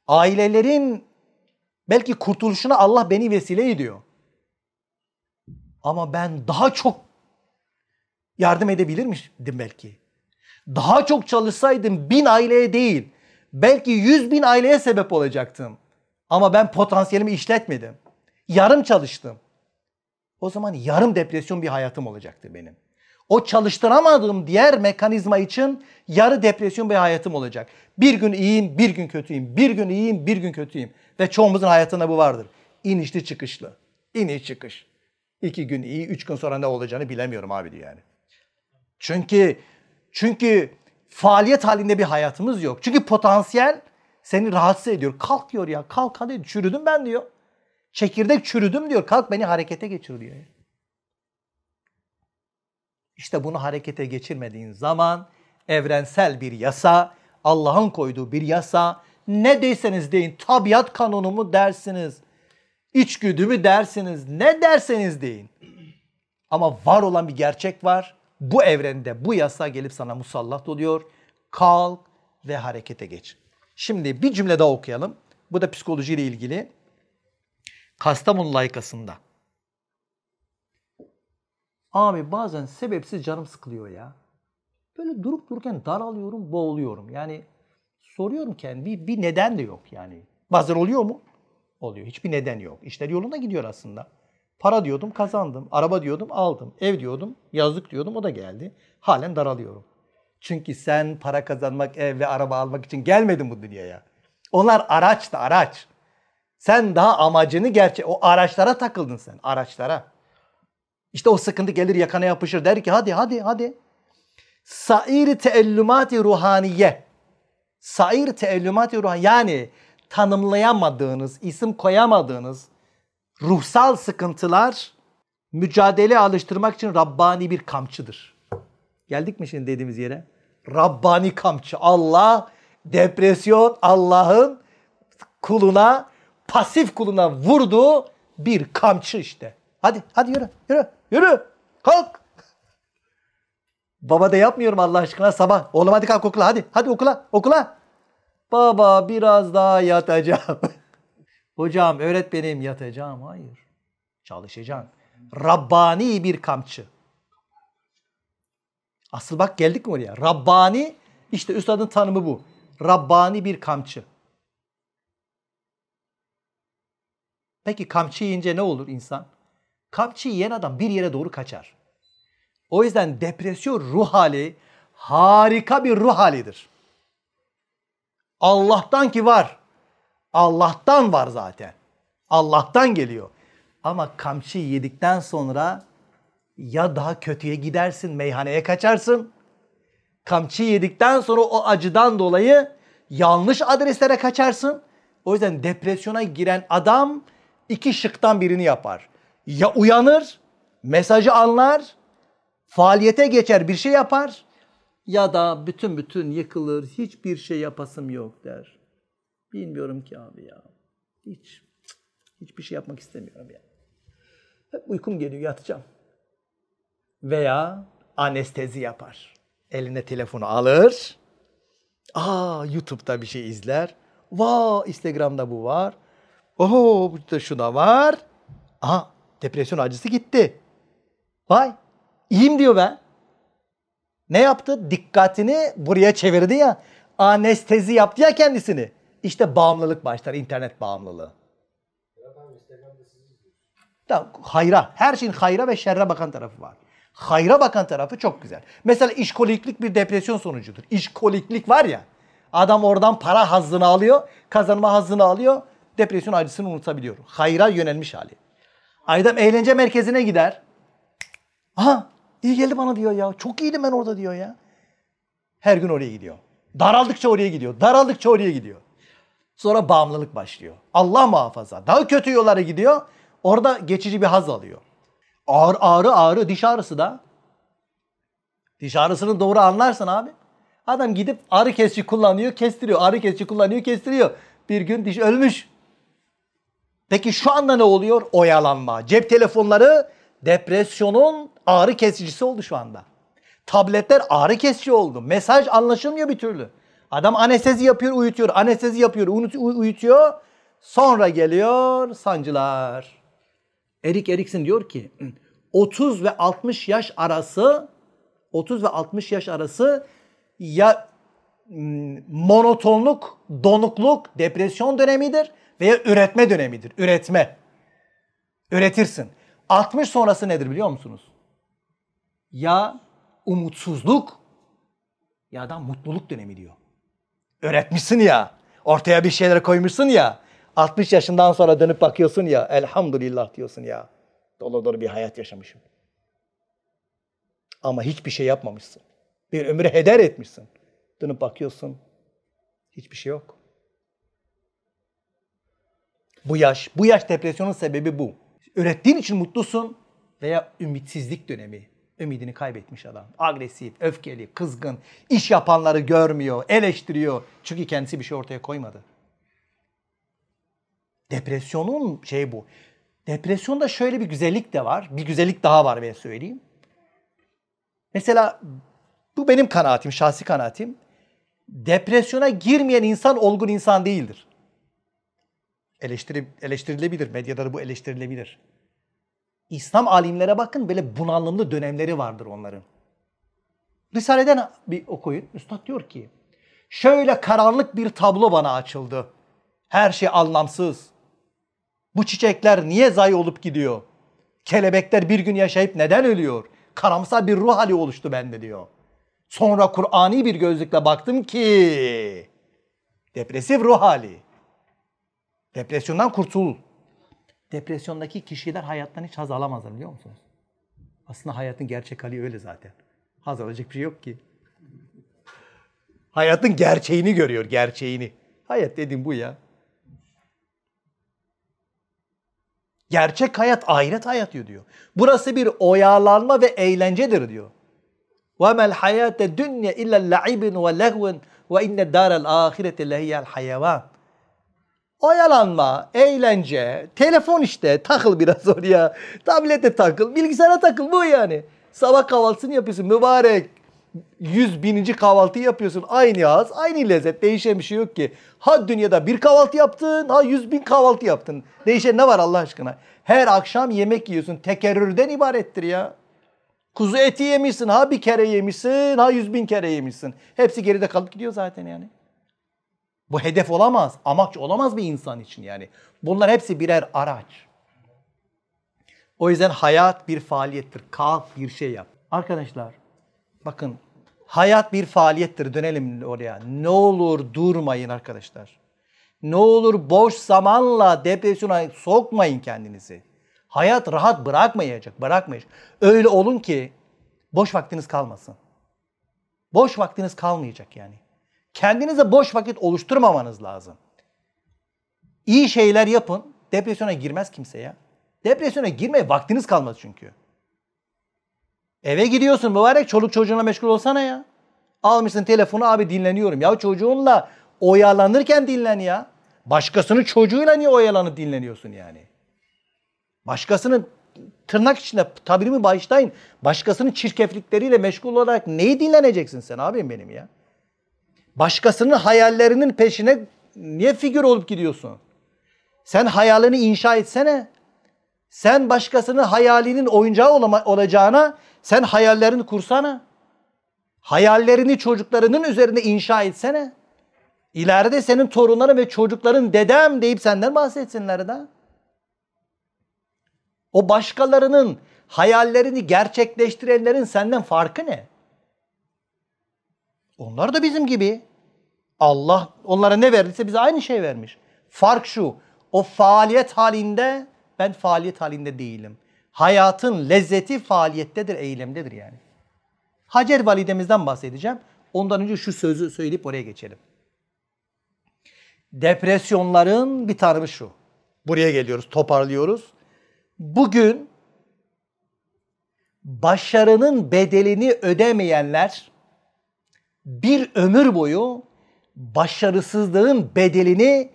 Ailelerin belki kurtuluşuna Allah beni vesile ediyor. Ama ben daha çok yardım edebilirmişdim belki. Daha çok çalışsaydım bin aileye değil, belki yüz bin aileye sebep olacaktım. Ama ben potansiyelimi işletmedim. Yarım çalıştım. O zaman yarım depresyon bir hayatım olacaktı benim. O çalıştıramadığım diğer mekanizma için yarı depresyon bir hayatım olacak. Bir gün iyiyim, bir gün kötüyüm. Bir gün iyiyim, bir gün kötüyüm. Ve çoğumuzun hayatında bu vardır. İnişli çıkışlı. İniş çıkış. İki gün iyi, üç gün sonra ne olacağını bilemiyorum abi diyor yani. Çünkü çünkü faaliyet halinde bir hayatımız yok. Çünkü potansiyel seni rahatsız ediyor. Kalk diyor ya, kalk hadi çürüdüm ben diyor. Çekirdek çürüdüm diyor. Kalk beni harekete geçir diyor. İşte bunu harekete geçirmediğin zaman evrensel bir yasa, Allah'ın koyduğu bir yasa, ne deyseniz deyin, tabiat kanunu mu dersiniz, içgüdü mü dersiniz, ne derseniz deyin. Ama var olan bir gerçek var. Bu evrende bu yasa gelip sana musallat oluyor. Kalk ve harekete geç. Şimdi bir cümle daha okuyalım. Bu da psikolojiyle ilgili. Kastamonu layıkasında. Abi bazen sebepsiz canım sıkılıyor ya. Böyle durup dururken daralıyorum, boğuluyorum. Yani soruyorum kendi bir, bir neden de yok yani. Bazen oluyor mu? Oluyor. Hiçbir neden yok. İşler yoluna gidiyor aslında. Para diyordum kazandım. Araba diyordum aldım. Ev diyordum yazlık diyordum o da geldi. Halen daralıyorum. Çünkü sen para kazanmak, ev ve araba almak için gelmedin bu dünyaya. Onlar araç da araç. Sen daha amacını gerçek o araçlara takıldın sen araçlara. İşte o sıkıntı gelir yakana yapışır der ki hadi hadi hadi. Sair teellümati ruhaniye. Sair teellümati ruhaniye yani tanımlayamadığınız, isim koyamadığınız ruhsal sıkıntılar mücadele alıştırmak için Rabbani bir kamçıdır. Geldik mi şimdi dediğimiz yere? Rabbani kamçı. Allah depresyon Allah'ın kuluna, pasif kuluna vurduğu bir kamçı işte. Hadi, hadi yürü, yürü, yürü. Kalk. Baba da yapmıyorum Allah aşkına sabah. Oğlum hadi kalk okula, hadi, hadi okula, okula. Baba biraz daha yatacağım. (laughs) Hocam öğretmenim yatacağım. Hayır. Çalışacaksın. Rabbani bir kamçı. Asıl bak geldik mi oraya? Rabbani işte üstadın tanımı bu. Rabbani bir kamçı. Peki kamçı yiyince ne olur insan? Kamçı yiyen adam bir yere doğru kaçar. O yüzden depresyon ruh hali harika bir ruh halidir. Allah'tan ki var. Allah'tan var zaten. Allah'tan geliyor. Ama kamçı yedikten sonra ya daha kötüye gidersin, meyhaneye kaçarsın. Kamçı yedikten sonra o acıdan dolayı yanlış adreslere kaçarsın. O yüzden depresyona giren adam iki şıktan birini yapar. Ya uyanır, mesajı anlar, faaliyete geçer, bir şey yapar ya da bütün bütün yıkılır, hiçbir şey yapasım yok der. Bilmiyorum ki abi ya. Hiç hiçbir şey yapmak istemiyorum ya. Hep uykum geliyor, yatacağım. Veya anestezi yapar. Eline telefonu alır. Aa YouTube'da bir şey izler. Vaa Instagram'da bu var. Oho burada şu da var. Aha depresyon acısı gitti. Vay iyiyim diyor ben. Ne yaptı? Dikkatini buraya çevirdi ya. Anestezi yaptı ya kendisini. İşte bağımlılık başlar. internet bağımlılığı. Tamam, hayra. Her şeyin hayra ve şerre bakan tarafı var. Hayra bakan tarafı çok güzel. Mesela işkoliklik bir depresyon sonucudur. İşkoliklik var ya. Adam oradan para hazzını alıyor. Kazanma hazzını alıyor. Depresyon acısını unutabiliyor. Hayra yönelmiş hali. Adam eğlence merkezine gider. Aha iyi geldi bana diyor ya. Çok iyiydim ben orada diyor ya. Her gün oraya gidiyor. Daraldıkça oraya gidiyor. Daraldıkça oraya gidiyor. Sonra bağımlılık başlıyor. Allah muhafaza. Daha kötü yollara gidiyor. Orada geçici bir haz alıyor. Ağrı ağrı ağrı diş ağrısı da. Diş ağrısını doğru anlarsın abi. Adam gidip ağrı kesici kullanıyor, kestiriyor. Ağrı kesici kullanıyor, kestiriyor. Bir gün diş ölmüş. Peki şu anda ne oluyor? Oyalanma. Cep telefonları depresyonun ağrı kesicisi oldu şu anda. Tabletler ağrı kesici oldu. Mesaj anlaşılmıyor bir türlü. Adam anestezi yapıyor, uyutuyor. Anestezi yapıyor, uyutuyor. Sonra geliyor sancılar. Erik Erikson diyor ki 30 ve 60 yaş arası 30 ve 60 yaş arası ya monotonluk, donukluk, depresyon dönemidir veya üretme dönemidir. Üretme. Üretirsin. 60 sonrası nedir biliyor musunuz? Ya umutsuzluk ya da mutluluk dönemi diyor. Öğretmişsin ya. Ortaya bir şeyler koymuşsun ya. 60 yaşından sonra dönüp bakıyorsun ya. Elhamdülillah diyorsun ya. Dolu dolu bir hayat yaşamışım. Ama hiçbir şey yapmamışsın. Bir ömrü heder etmişsin. Dönüp bakıyorsun. Hiçbir şey yok. Bu yaş, bu yaş depresyonun sebebi bu. Ürettiğin için mutlusun veya ümitsizlik dönemi. Ümidini kaybetmiş adam. Agresif, öfkeli, kızgın, iş yapanları görmüyor, eleştiriyor. Çünkü kendisi bir şey ortaya koymadı. Depresyonun şey bu. Depresyonda şöyle bir güzellik de var. Bir güzellik daha var ben söyleyeyim. Mesela bu benim kanaatim, şahsi kanaatim. Depresyona girmeyen insan olgun insan değildir. Eleştiri, eleştirilebilir. Medyada da bu eleştirilebilir. İslam alimlere bakın böyle bunalımlı dönemleri vardır onların. Risale'den bir okuyun. Üstad diyor ki şöyle karanlık bir tablo bana açıldı. Her şey anlamsız. Bu çiçekler niye zayi olup gidiyor? Kelebekler bir gün yaşayıp neden ölüyor? Karamsar bir ruh hali oluştu bende diyor. Sonra Kur'ani bir gözlükle baktım ki depresif ruh hali. Depresyondan kurtul. Depresyondaki kişiler hayattan hiç haz alamazlar biliyor musunuz? Aslında hayatın gerçek hali öyle zaten. Haz alacak bir şey yok ki. Hayatın gerçeğini görüyor, gerçeğini. Hayat dedim bu ya. Gerçek hayat ahiret hayatı diyor. Burası bir oyalanma ve eğlencedir diyor. وَمَا الْحَيَاةَ الدُّنْيَا اِلَّا لَعِبٍ وَلَهْوٍ وَاِنَّ الدَّارَ الْآخِرَةِ لَهِيَ الْحَيَوَانِ Oyalanma, eğlence, telefon işte takıl biraz (laughs) oraya. Tablete takıl, bilgisayara takıl bu yani. Sabah kahvaltısını yapıyorsun mübarek. Yüz bininci kahvaltı yapıyorsun. Aynı haz, aynı lezzet. Değişen bir şey yok ki. Ha dünyada bir kahvaltı yaptın, ha yüz bin kahvaltı yaptın. Değişen ne var Allah aşkına? Her akşam yemek yiyorsun. Tekerrürden ibarettir ya. Kuzu eti yemişsin, ha bir kere yemişsin, ha yüz bin kere yemişsin. Hepsi geride kalıp gidiyor zaten yani. Bu hedef olamaz, amaç olamaz bir insan için yani. Bunlar hepsi birer araç. O yüzden hayat bir faaliyettir. Kalk bir şey yap. Arkadaşlar bakın hayat bir faaliyettir. Dönelim oraya. Ne olur durmayın arkadaşlar. Ne olur boş zamanla depresyona sokmayın kendinizi. Hayat rahat bırakmayacak, bırakmayacak. Öyle olun ki boş vaktiniz kalmasın. Boş vaktiniz kalmayacak yani. Kendinize boş vakit oluşturmamanız lazım. İyi şeyler yapın. Depresyona girmez kimse ya. Depresyona girmeye vaktiniz kalmaz çünkü. Eve gidiyorsun mübarek çoluk çocuğuna meşgul olsana ya. Almışsın telefonu abi dinleniyorum. Ya çocuğunla oyalanırken dinlen ya. Başkasının çocuğuyla niye oyalanıp dinleniyorsun yani? Başkasının tırnak içinde tabirimi başlayın. Başkasının çirkeflikleriyle meşgul olarak neyi dinleneceksin sen abim benim ya? Başkasının hayallerinin peşine niye figür olup gidiyorsun? Sen hayalini inşa etsene. Sen başkasının hayalinin oyuncağı olacağına sen hayallerini kursana. Hayallerini çocuklarının üzerine inşa etsene. İleride senin torunların ve çocukların dedem deyip senden bahsetsinler de. O başkalarının hayallerini gerçekleştirenlerin senden farkı ne? Onlar da bizim gibi. Allah onlara ne verdiyse bize aynı şey vermiş. Fark şu. O faaliyet halinde ben faaliyet halinde değilim. Hayatın lezzeti faaliyettedir, eylemdedir yani. Hacer validemizden bahsedeceğim. Ondan önce şu sözü söyleyip oraya geçelim. Depresyonların bir tanımı şu. Buraya geliyoruz, toparlıyoruz. Bugün başarının bedelini ödemeyenler bir ömür boyu başarısızlığın bedelini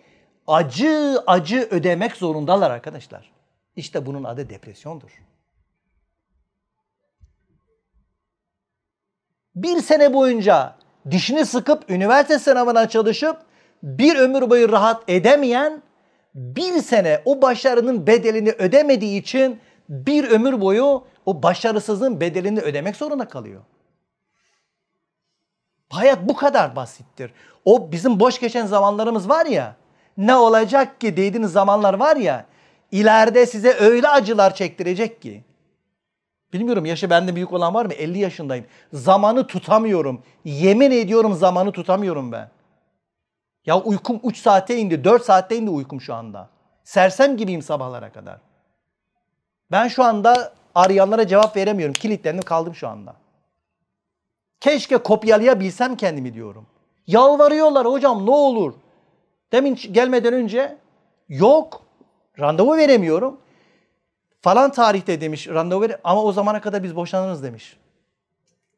acı acı ödemek zorundalar arkadaşlar. İşte bunun adı depresyondur. Bir sene boyunca dişini sıkıp üniversite sınavına çalışıp bir ömür boyu rahat edemeyen bir sene o başarının bedelini ödemediği için bir ömür boyu o başarısızlığın bedelini ödemek zorunda kalıyor. Hayat bu kadar basittir. O bizim boş geçen zamanlarımız var ya, ne olacak ki dediğiniz zamanlar var ya, ileride size öyle acılar çektirecek ki. Bilmiyorum yaşı bende büyük olan var mı? 50 yaşındayım. Zamanı tutamıyorum. Yemin ediyorum zamanı tutamıyorum ben. Ya uykum 3 saate indi, 4 saatte indi uykum şu anda. Sersem gibiyim sabahlara kadar. Ben şu anda arayanlara cevap veremiyorum. Kilitlendim kaldım şu anda. Keşke kopyalayabilsem kendimi diyorum. Yalvarıyorlar hocam ne olur. Demin gelmeden önce yok. Randevu veremiyorum. Falan tarihte demiş randevu ver ama o zamana kadar biz boşanırız demiş.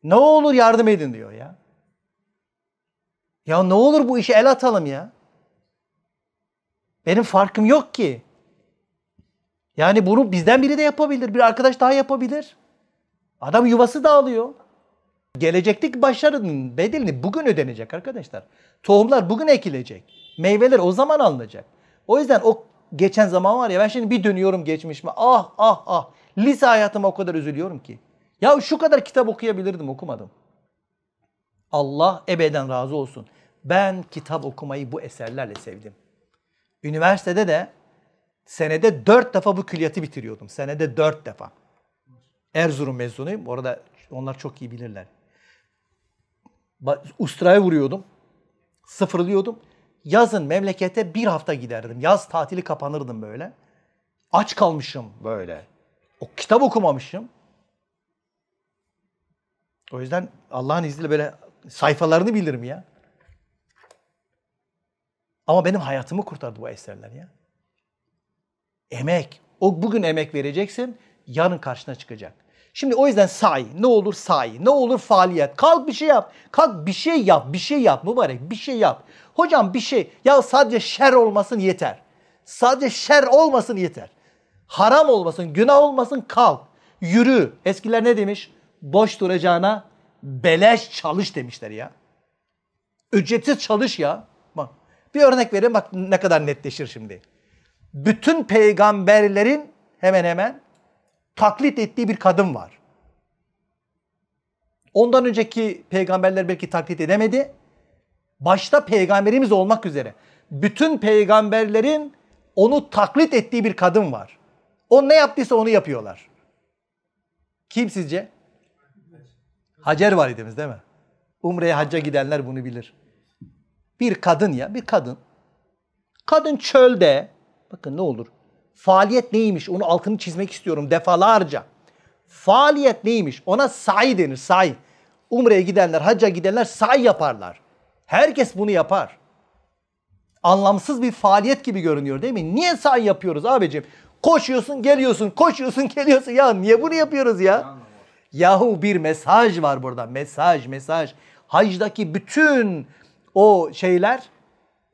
Ne olur yardım edin diyor ya. Ya ne olur bu işe el atalım ya. Benim farkım yok ki. Yani bunu bizden biri de yapabilir. Bir arkadaş daha yapabilir. Adam yuvası dağılıyor. Gelecekteki başarının bedelini bugün ödenecek arkadaşlar. Tohumlar bugün ekilecek. Meyveler o zaman alınacak. O yüzden o geçen zaman var ya ben şimdi bir dönüyorum geçmişime. Ah ah ah. Lise hayatıma o kadar üzülüyorum ki. Ya şu kadar kitap okuyabilirdim okumadım. Allah ebeden razı olsun. Ben kitap okumayı bu eserlerle sevdim. Üniversitede de senede dört defa bu külliyatı bitiriyordum. Senede dört defa. Erzurum mezunuyum. Orada onlar çok iyi bilirler. Ustra'ya vuruyordum. Sıfırlıyordum. Yazın memlekete bir hafta giderdim. Yaz tatili kapanırdım böyle. Aç kalmışım böyle. O kitap okumamışım. O yüzden Allah'ın izniyle böyle sayfalarını bilirim ya. Ama benim hayatımı kurtardı bu eserler ya. Emek. O bugün emek vereceksin, yarın karşına çıkacak. Şimdi o yüzden say. Ne olur say. Ne olur faaliyet. Kalk bir şey yap. Kalk bir şey yap. Bir şey yap mübarek. Bir şey yap. Hocam bir şey. Ya sadece şer olmasın yeter. Sadece şer olmasın yeter. Haram olmasın, günah olmasın kalk. Yürü. Eskiler ne demiş? Boş duracağına beleş çalış demişler ya. Ücretsiz çalış ya. Bak bir örnek vereyim bak ne kadar netleşir şimdi. Bütün peygamberlerin hemen hemen taklit ettiği bir kadın var. Ondan önceki peygamberler belki taklit edemedi. Başta peygamberimiz olmak üzere bütün peygamberlerin onu taklit ettiği bir kadın var. O ne yaptıysa onu yapıyorlar. Kim sizce? Hacer validemiz değil mi? Umre'ye hacca gidenler bunu bilir. Bir kadın ya, bir kadın. Kadın çölde, bakın ne olur. Faaliyet neymiş onu altını çizmek istiyorum defalarca. Faaliyet neymiş? Ona sa'i denir, sa'i. Umre'ye gidenler, hacca gidenler sa'i yaparlar. Herkes bunu yapar. Anlamsız bir faaliyet gibi görünüyor değil mi? Niye sa'i yapıyoruz abicim? Koşuyorsun, geliyorsun, koşuyorsun, geliyorsun. Ya niye bunu yapıyoruz ya? Yahu bir mesaj var burada. Mesaj, mesaj. Hacdaki bütün o şeyler,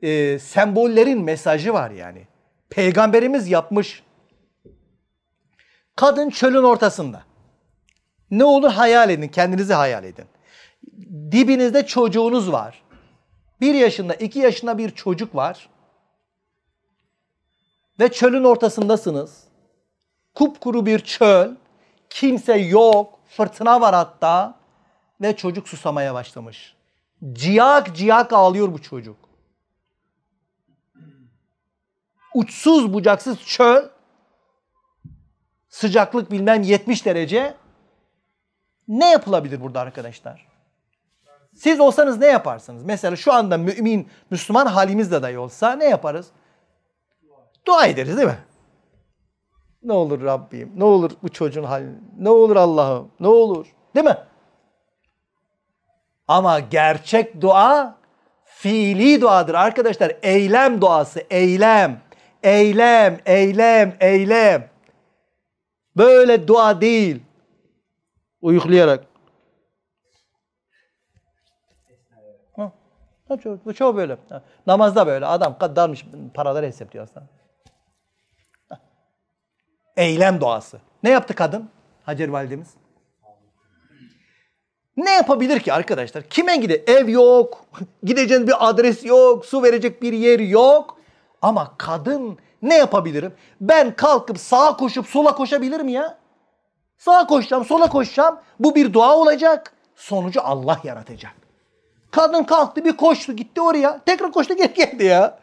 e, sembollerin mesajı var yani. Peygamberimiz yapmış. Kadın çölün ortasında. Ne olur hayal edin, kendinizi hayal edin. Dibinizde çocuğunuz var. Bir yaşında, iki yaşında bir çocuk var. Ve çölün ortasındasınız. Kupkuru bir çöl. Kimse yok. Fırtına var hatta. Ve çocuk susamaya başlamış. Ciyak ciyak ağlıyor bu çocuk. Uçsuz bucaksız çöl. Sıcaklık bilmem 70 derece. Ne yapılabilir burada arkadaşlar? Siz olsanız ne yaparsınız? Mesela şu anda mümin, Müslüman halimizde dahi olsa ne yaparız? Dua ederiz değil mi? Ne olur Rabbim, ne olur bu çocuğun halini, ne olur Allah'ım, ne olur. Değil mi? Ama gerçek dua fiili duadır arkadaşlar. Eylem duası, eylem. Eylem, eylem, eylem. Böyle dua değil. Uyuklayarak. Ha, çoğu, bu çoğu böyle. Ha, namazda böyle. Adam dalmış paraları hesaplıyor aslında. Eylem duası. Ne yaptı kadın? Hacer validemiz. Ne yapabilir ki arkadaşlar? Kime gide? Ev yok, gideceğin bir adres yok, su verecek bir yer yok. Ama kadın ne yapabilirim? Ben kalkıp sağa koşup sola koşabilirim ya. Sağa koşacağım, sola koşacağım. Bu bir dua olacak. Sonucu Allah yaratacak. Kadın kalktı bir koştu gitti oraya. Tekrar koştu (laughs) geri geldi ya.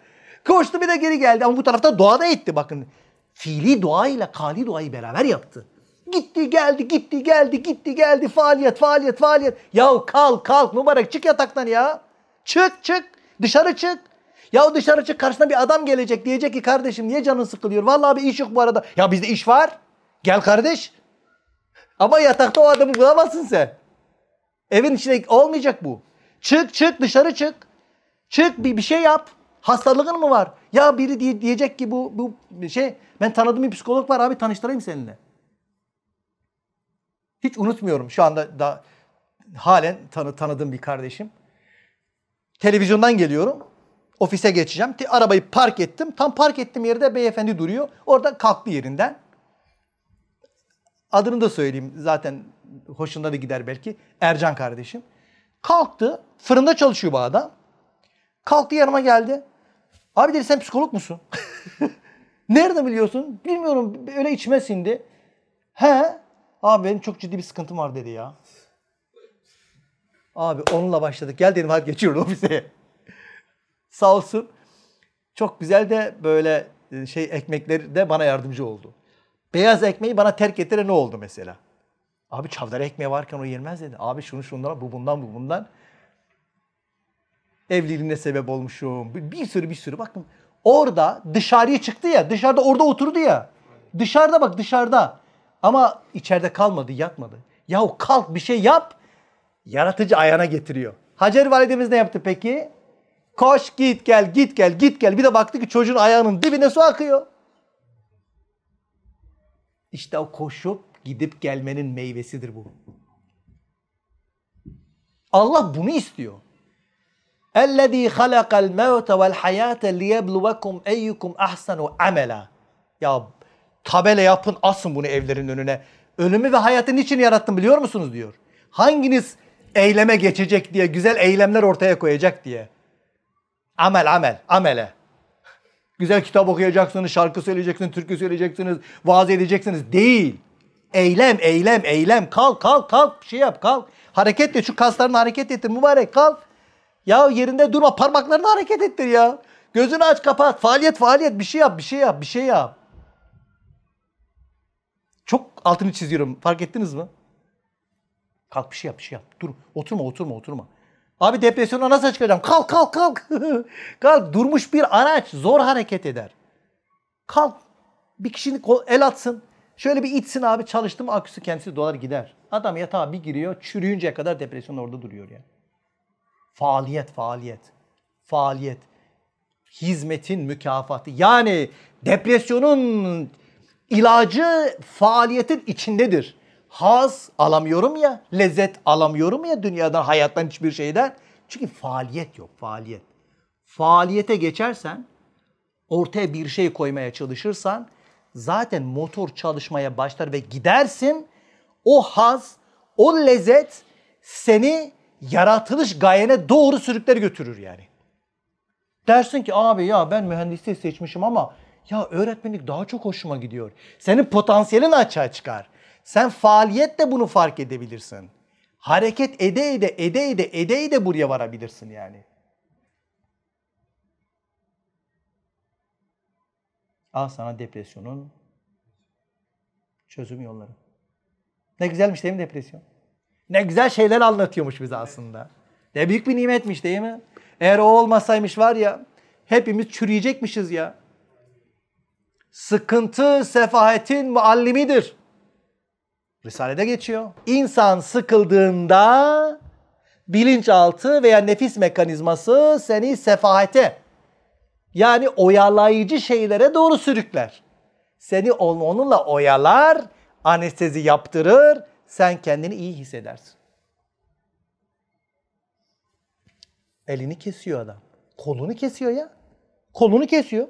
Koştu bir de geri geldi ama bu tarafta dua da etti bakın. Fiili dua ile kali duayı beraber yaptı. Gitti geldi gitti geldi gitti geldi faaliyet faaliyet faaliyet. Ya kalk kalk mübarek çık yataktan ya. Çık çık dışarı çık. Ya dışarı çık karşısına bir adam gelecek diyecek ki kardeşim niye canın sıkılıyor? Vallahi bir iş yok bu arada. Ya bizde iş var. Gel kardeş. Ama yatakta o adamı bulamazsın sen. Evin içinde olmayacak bu. Çık çık dışarı çık. Çık bir, bir şey yap. Hastalığın mı var? Ya biri diye, diyecek ki bu, bu şey ben tanıdığım bir psikolog var abi tanıştırayım seninle. Hiç unutmuyorum şu anda da halen tanı, tanıdığım bir kardeşim. Televizyondan geliyorum. Ofise geçeceğim. Arabayı park ettim. Tam park ettiğim yerde beyefendi duruyor. Orada kalktı yerinden. Adını da söyleyeyim. Zaten hoşunda da gider belki. Ercan kardeşim. Kalktı. Fırında çalışıyor bu adam. Kalktı yanıma geldi. Abi dedi sen psikolog musun? (laughs) Nerede biliyorsun? Bilmiyorum. Öyle içime sindi. He. Abi benim çok ciddi bir sıkıntım var dedi ya. Abi onunla başladık. Gel dedim hadi geçiyorum ofise. Sağ olsun. Çok güzel de böyle e, şey ekmekleri de bana yardımcı oldu. Beyaz ekmeği bana terk ettire ne oldu mesela? Abi çavdar ekmeği varken o yenmez dedi. Abi şunu şundan, bu bundan, bu bundan. Evliliğine sebep olmuşum. Bir sürü bir sürü. Bakın orada dışarıya çıktı ya. Dışarıda orada oturdu ya. Dışarıda bak dışarıda. Ama içeride kalmadı, yatmadı. Yahu kalk bir şey yap. Yaratıcı ayağına getiriyor. Hacer validemiz ne yaptı peki? Koş git gel git gel git gel. Bir de baktı ki çocuğun ayağının dibine su akıyor. İşte o koşup gidip gelmenin meyvesidir bu. Allah bunu istiyor. اَلَّذ۪ي خَلَقَ الْمَوْتَ وَالْحَيَاةَ لِيَبْلُوَكُمْ اَيُّكُمْ اَحْسَنُ عَمَلًا Ya tabela yapın asın bunu evlerin önüne. Ölümü ve hayatı niçin yarattım biliyor musunuz diyor. Hanginiz eyleme geçecek diye, güzel eylemler ortaya koyacak diye. Amel amel, amele. Güzel kitap okuyacaksınız, şarkı söyleyeceksiniz, türkü söyleyeceksiniz, vaaz edeceksiniz. Değil. Eylem, eylem, eylem. Kalk, kalk, kalk. Bir şey yap, kalk. Hareket et. Şu kaslarını hareket ettir. Mübarek kalk. Ya yerinde durma. Parmaklarını hareket ettir ya. Gözünü aç kapat. Faaliyet, faaliyet. Bir şey yap, bir şey yap, bir şey yap. altını çiziyorum. Fark ettiniz mi? Kalk bir şey yap bir şey yap. Dur oturma oturma oturma. Abi depresyona nasıl çıkacağım? Kalk kalk kalk. (laughs) kalk durmuş bir araç zor hareket eder. Kalk bir kişinin el atsın. Şöyle bir itsin abi çalıştım aküsü kendisi dolar gider. Adam yatağa bir giriyor çürüyünceye kadar depresyon orada duruyor yani. Faaliyet faaliyet. Faaliyet. Hizmetin mükafatı. Yani depresyonun ilacı faaliyetin içindedir. Haz alamıyorum ya, lezzet alamıyorum ya dünyadan, hayattan hiçbir şeyden. Çünkü faaliyet yok, faaliyet. Faaliyete geçersen, ortaya bir şey koymaya çalışırsan zaten motor çalışmaya başlar ve gidersin. O haz, o lezzet seni yaratılış gayene doğru sürükler götürür yani. Dersin ki abi ya ben mühendisliği seçmişim ama ya öğretmenlik daha çok hoşuma gidiyor. Senin potansiyelin açığa çıkar. Sen faaliyetle bunu fark edebilirsin. Hareket ede ede ede ede ede ede buraya varabilirsin yani. Al sana depresyonun çözüm yolları. Ne güzelmiş değil mi depresyon? Ne güzel şeyler anlatıyormuş bize aslında. Ne büyük bir nimetmiş değil mi? Eğer o olmasaymış var ya hepimiz çürüyecekmişiz ya. Sıkıntı sefahetin muallimidir. Risalede geçiyor. İnsan sıkıldığında bilinçaltı veya nefis mekanizması seni sefahete yani oyalayıcı şeylere doğru sürükler. Seni onunla oyalar, anestezi yaptırır, sen kendini iyi hissedersin. Elini kesiyor adam. Kolunu kesiyor ya. Kolunu kesiyor.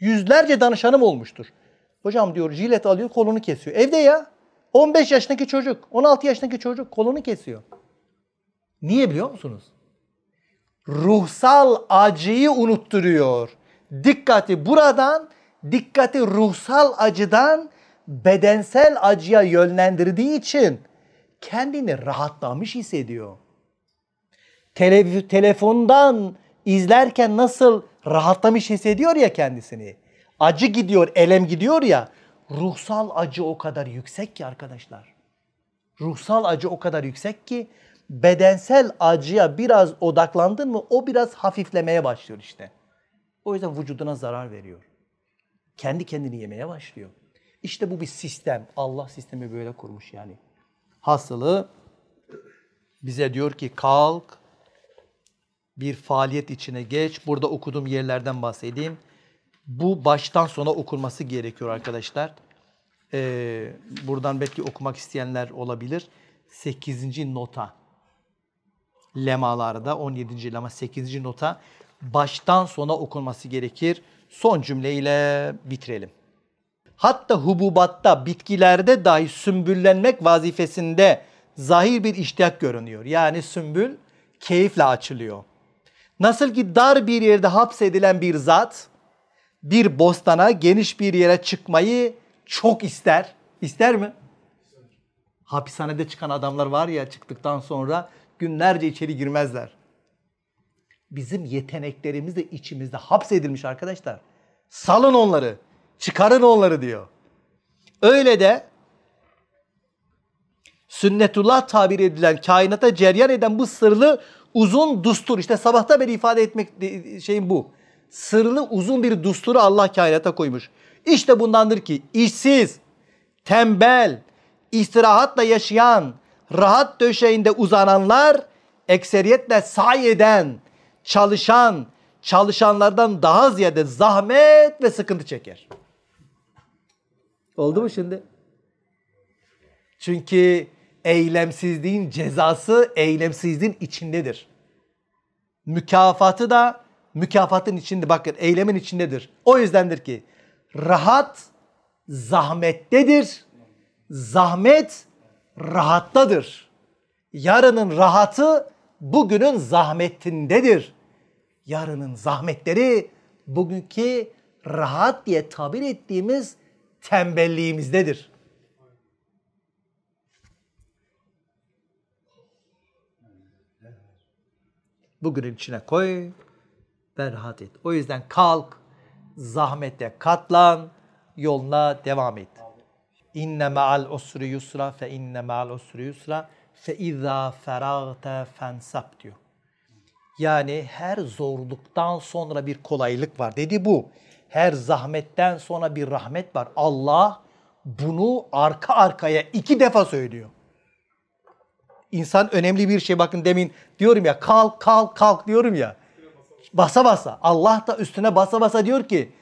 Yüzlerce danışanım olmuştur. Hocam diyor jilet alıyor kolunu kesiyor. Evde ya. 15 yaşındaki çocuk, 16 yaşındaki çocuk kolunu kesiyor. Niye biliyor musunuz? Ruhsal acıyı unutturuyor. Dikkati buradan, dikkati ruhsal acıdan bedensel acıya yönlendirdiği için kendini rahatlamış hissediyor. Tele telefondan izlerken nasıl rahatlamış hissediyor ya kendisini. Acı gidiyor, elem gidiyor ya. Ruhsal acı o kadar yüksek ki arkadaşlar. Ruhsal acı o kadar yüksek ki bedensel acıya biraz odaklandın mı o biraz hafiflemeye başlıyor işte. O yüzden vücuduna zarar veriyor. Kendi kendini yemeye başlıyor. İşte bu bir sistem. Allah sistemi böyle kurmuş yani. Hastalığı bize diyor ki kalk bir faaliyet içine geç. Burada okuduğum yerlerden bahsedeyim. Bu baştan sona okunması gerekiyor arkadaşlar. Ee, buradan belki okumak isteyenler olabilir. 8. nota. Lemalarda 17. lema 8. nota baştan sona okunması gerekir. Son cümleyle bitirelim. Hatta hububatta, bitkilerde dahi sümbüllenmek vazifesinde zahir bir iştiyak görünüyor. Yani sümbül keyifle açılıyor. Nasıl ki dar bir yerde hapsedilen bir zat bir bostana geniş bir yere çıkmayı çok ister. İster mi? Hapishanede çıkan adamlar var ya çıktıktan sonra günlerce içeri girmezler. Bizim yeteneklerimiz de içimizde hapsedilmiş arkadaşlar. Salın onları. Çıkarın onları diyor. Öyle de sünnetullah tabir edilen kainata ceryan eden bu sırlı uzun dustur. işte sabahta beri ifade etmek şeyin bu. Sırlı uzun bir dusturu Allah kainata koymuş. İşte bundandır ki işsiz, tembel, istirahatla yaşayan, rahat döşeğinde uzananlar ekseriyetle say eden, çalışan, çalışanlardan daha ziyade zahmet ve sıkıntı çeker. Oldu mu şimdi? Çünkü eylemsizliğin cezası eylemsizliğin içindedir. Mükafatı da mükafatın içinde bakın eylemin içindedir. O yüzdendir ki rahat zahmettedir. Zahmet rahattadır. Yarının rahatı bugünün zahmetindedir. Yarının zahmetleri bugünkü rahat diye tabir ettiğimiz tembelliğimizdedir. Bugünün içine koy ve rahat et. O yüzden kalk, zahmete katlan, yoluna devam et. İnne ma'al usri yusra fe inne ma'al usri yusra fe izâ feragte fensab diyor. Yani her zorluktan sonra bir kolaylık var dedi bu. Her zahmetten sonra bir rahmet var. Allah bunu arka arkaya iki defa söylüyor. İnsan önemli bir şey. Bakın demin diyorum ya kalk kalk kalk diyorum ya. Basa basa. Allah da üstüne basa basa diyor ki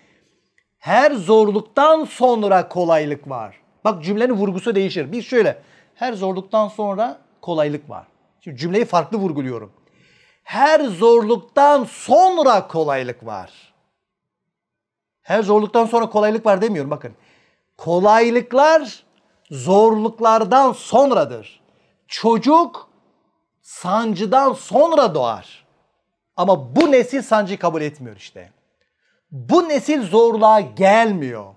her zorluktan sonra kolaylık var. Bak cümlenin vurgusu değişir. Biz şöyle her zorluktan sonra kolaylık var. Şimdi cümleyi farklı vurguluyorum. Her zorluktan sonra kolaylık var. Her zorluktan sonra kolaylık var demiyorum bakın. Kolaylıklar zorluklardan sonradır. Çocuk sancıdan sonra doğar. Ama bu nesil sancı kabul etmiyor işte. Bu nesil zorluğa gelmiyor.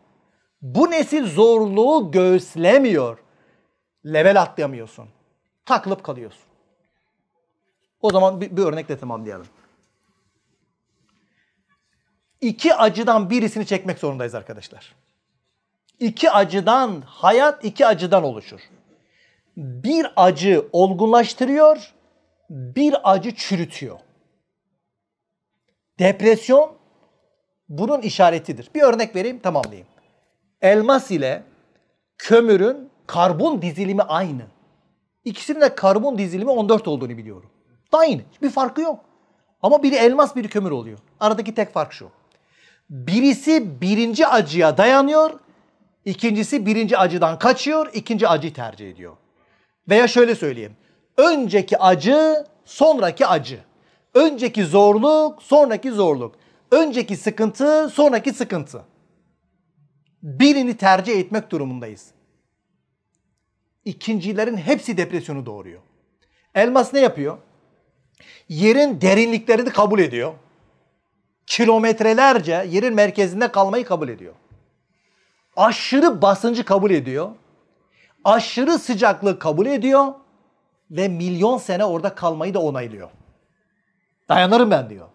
Bu nesil zorluğu göğüslemiyor. Level atlayamıyorsun. Takılıp kalıyorsun. O zaman bir, bir örnekle tamamlayalım. İki acıdan birisini çekmek zorundayız arkadaşlar. İki acıdan, hayat iki acıdan oluşur. Bir acı olgunlaştırıyor, bir acı çürütüyor. Depresyon bunun işaretidir. Bir örnek vereyim tamamlayayım. Elmas ile kömürün karbon dizilimi aynı. İkisinin de karbon dizilimi 14 olduğunu biliyorum. Aynı. Bir farkı yok. Ama biri elmas biri kömür oluyor. Aradaki tek fark şu. Birisi birinci acıya dayanıyor. ikincisi birinci acıdan kaçıyor. ikinci acıyı tercih ediyor. Veya şöyle söyleyeyim. Önceki acı sonraki acı. Önceki zorluk sonraki zorluk. Önceki sıkıntı sonraki sıkıntı. Birini tercih etmek durumundayız. İkincilerin hepsi depresyonu doğuruyor. Elmas ne yapıyor? Yerin derinliklerini kabul ediyor. Kilometrelerce yerin merkezinde kalmayı kabul ediyor. Aşırı basıncı kabul ediyor. Aşırı sıcaklığı kabul ediyor ve milyon sene orada kalmayı da onaylıyor. Dayanırım ben diyor.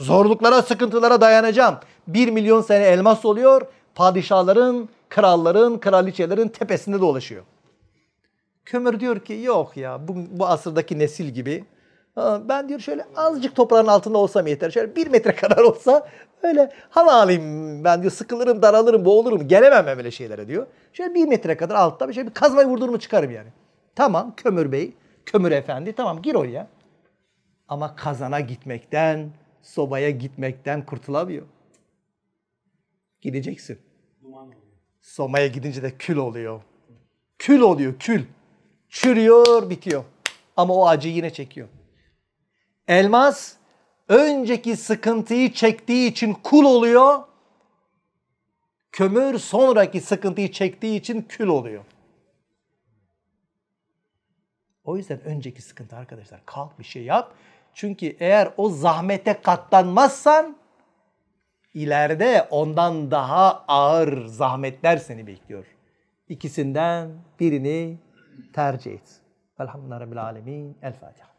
Zorluklara, sıkıntılara dayanacağım. Bir milyon sene elmas oluyor. Padişahların, kralların, kraliçelerin tepesinde dolaşıyor. Kömür diyor ki yok ya bu, bu asırdaki nesil gibi. Ben diyor şöyle azıcık toprağın altında olsam yeter. Şöyle bir metre (laughs) kadar olsa öyle hava alayım ben diyor sıkılırım, daralırım, boğulurum. Gelemem böyle şeylere diyor. Şöyle bir metre kadar altta bir şey bir kazmayı vurdurumu çıkarım yani. Tamam kömür bey, kömür efendi tamam gir oraya. Ama kazana gitmekten, sobaya gitmekten kurtulamıyor. Gideceksin. Somaya gidince de kül oluyor. Kül oluyor, kül. Çürüyor, bitiyor. Ama o acıyı yine çekiyor. Elmas önceki sıkıntıyı çektiği için kul oluyor. Kömür sonraki sıkıntıyı çektiği için kül oluyor. O yüzden önceki sıkıntı arkadaşlar kalk bir şey yap. Çünkü eğer o zahmete katlanmazsan ileride ondan daha ağır zahmetler seni bekliyor. İkisinden birini tercih et. Velhamdülillahi Rabbil Alemin. El Fatiha.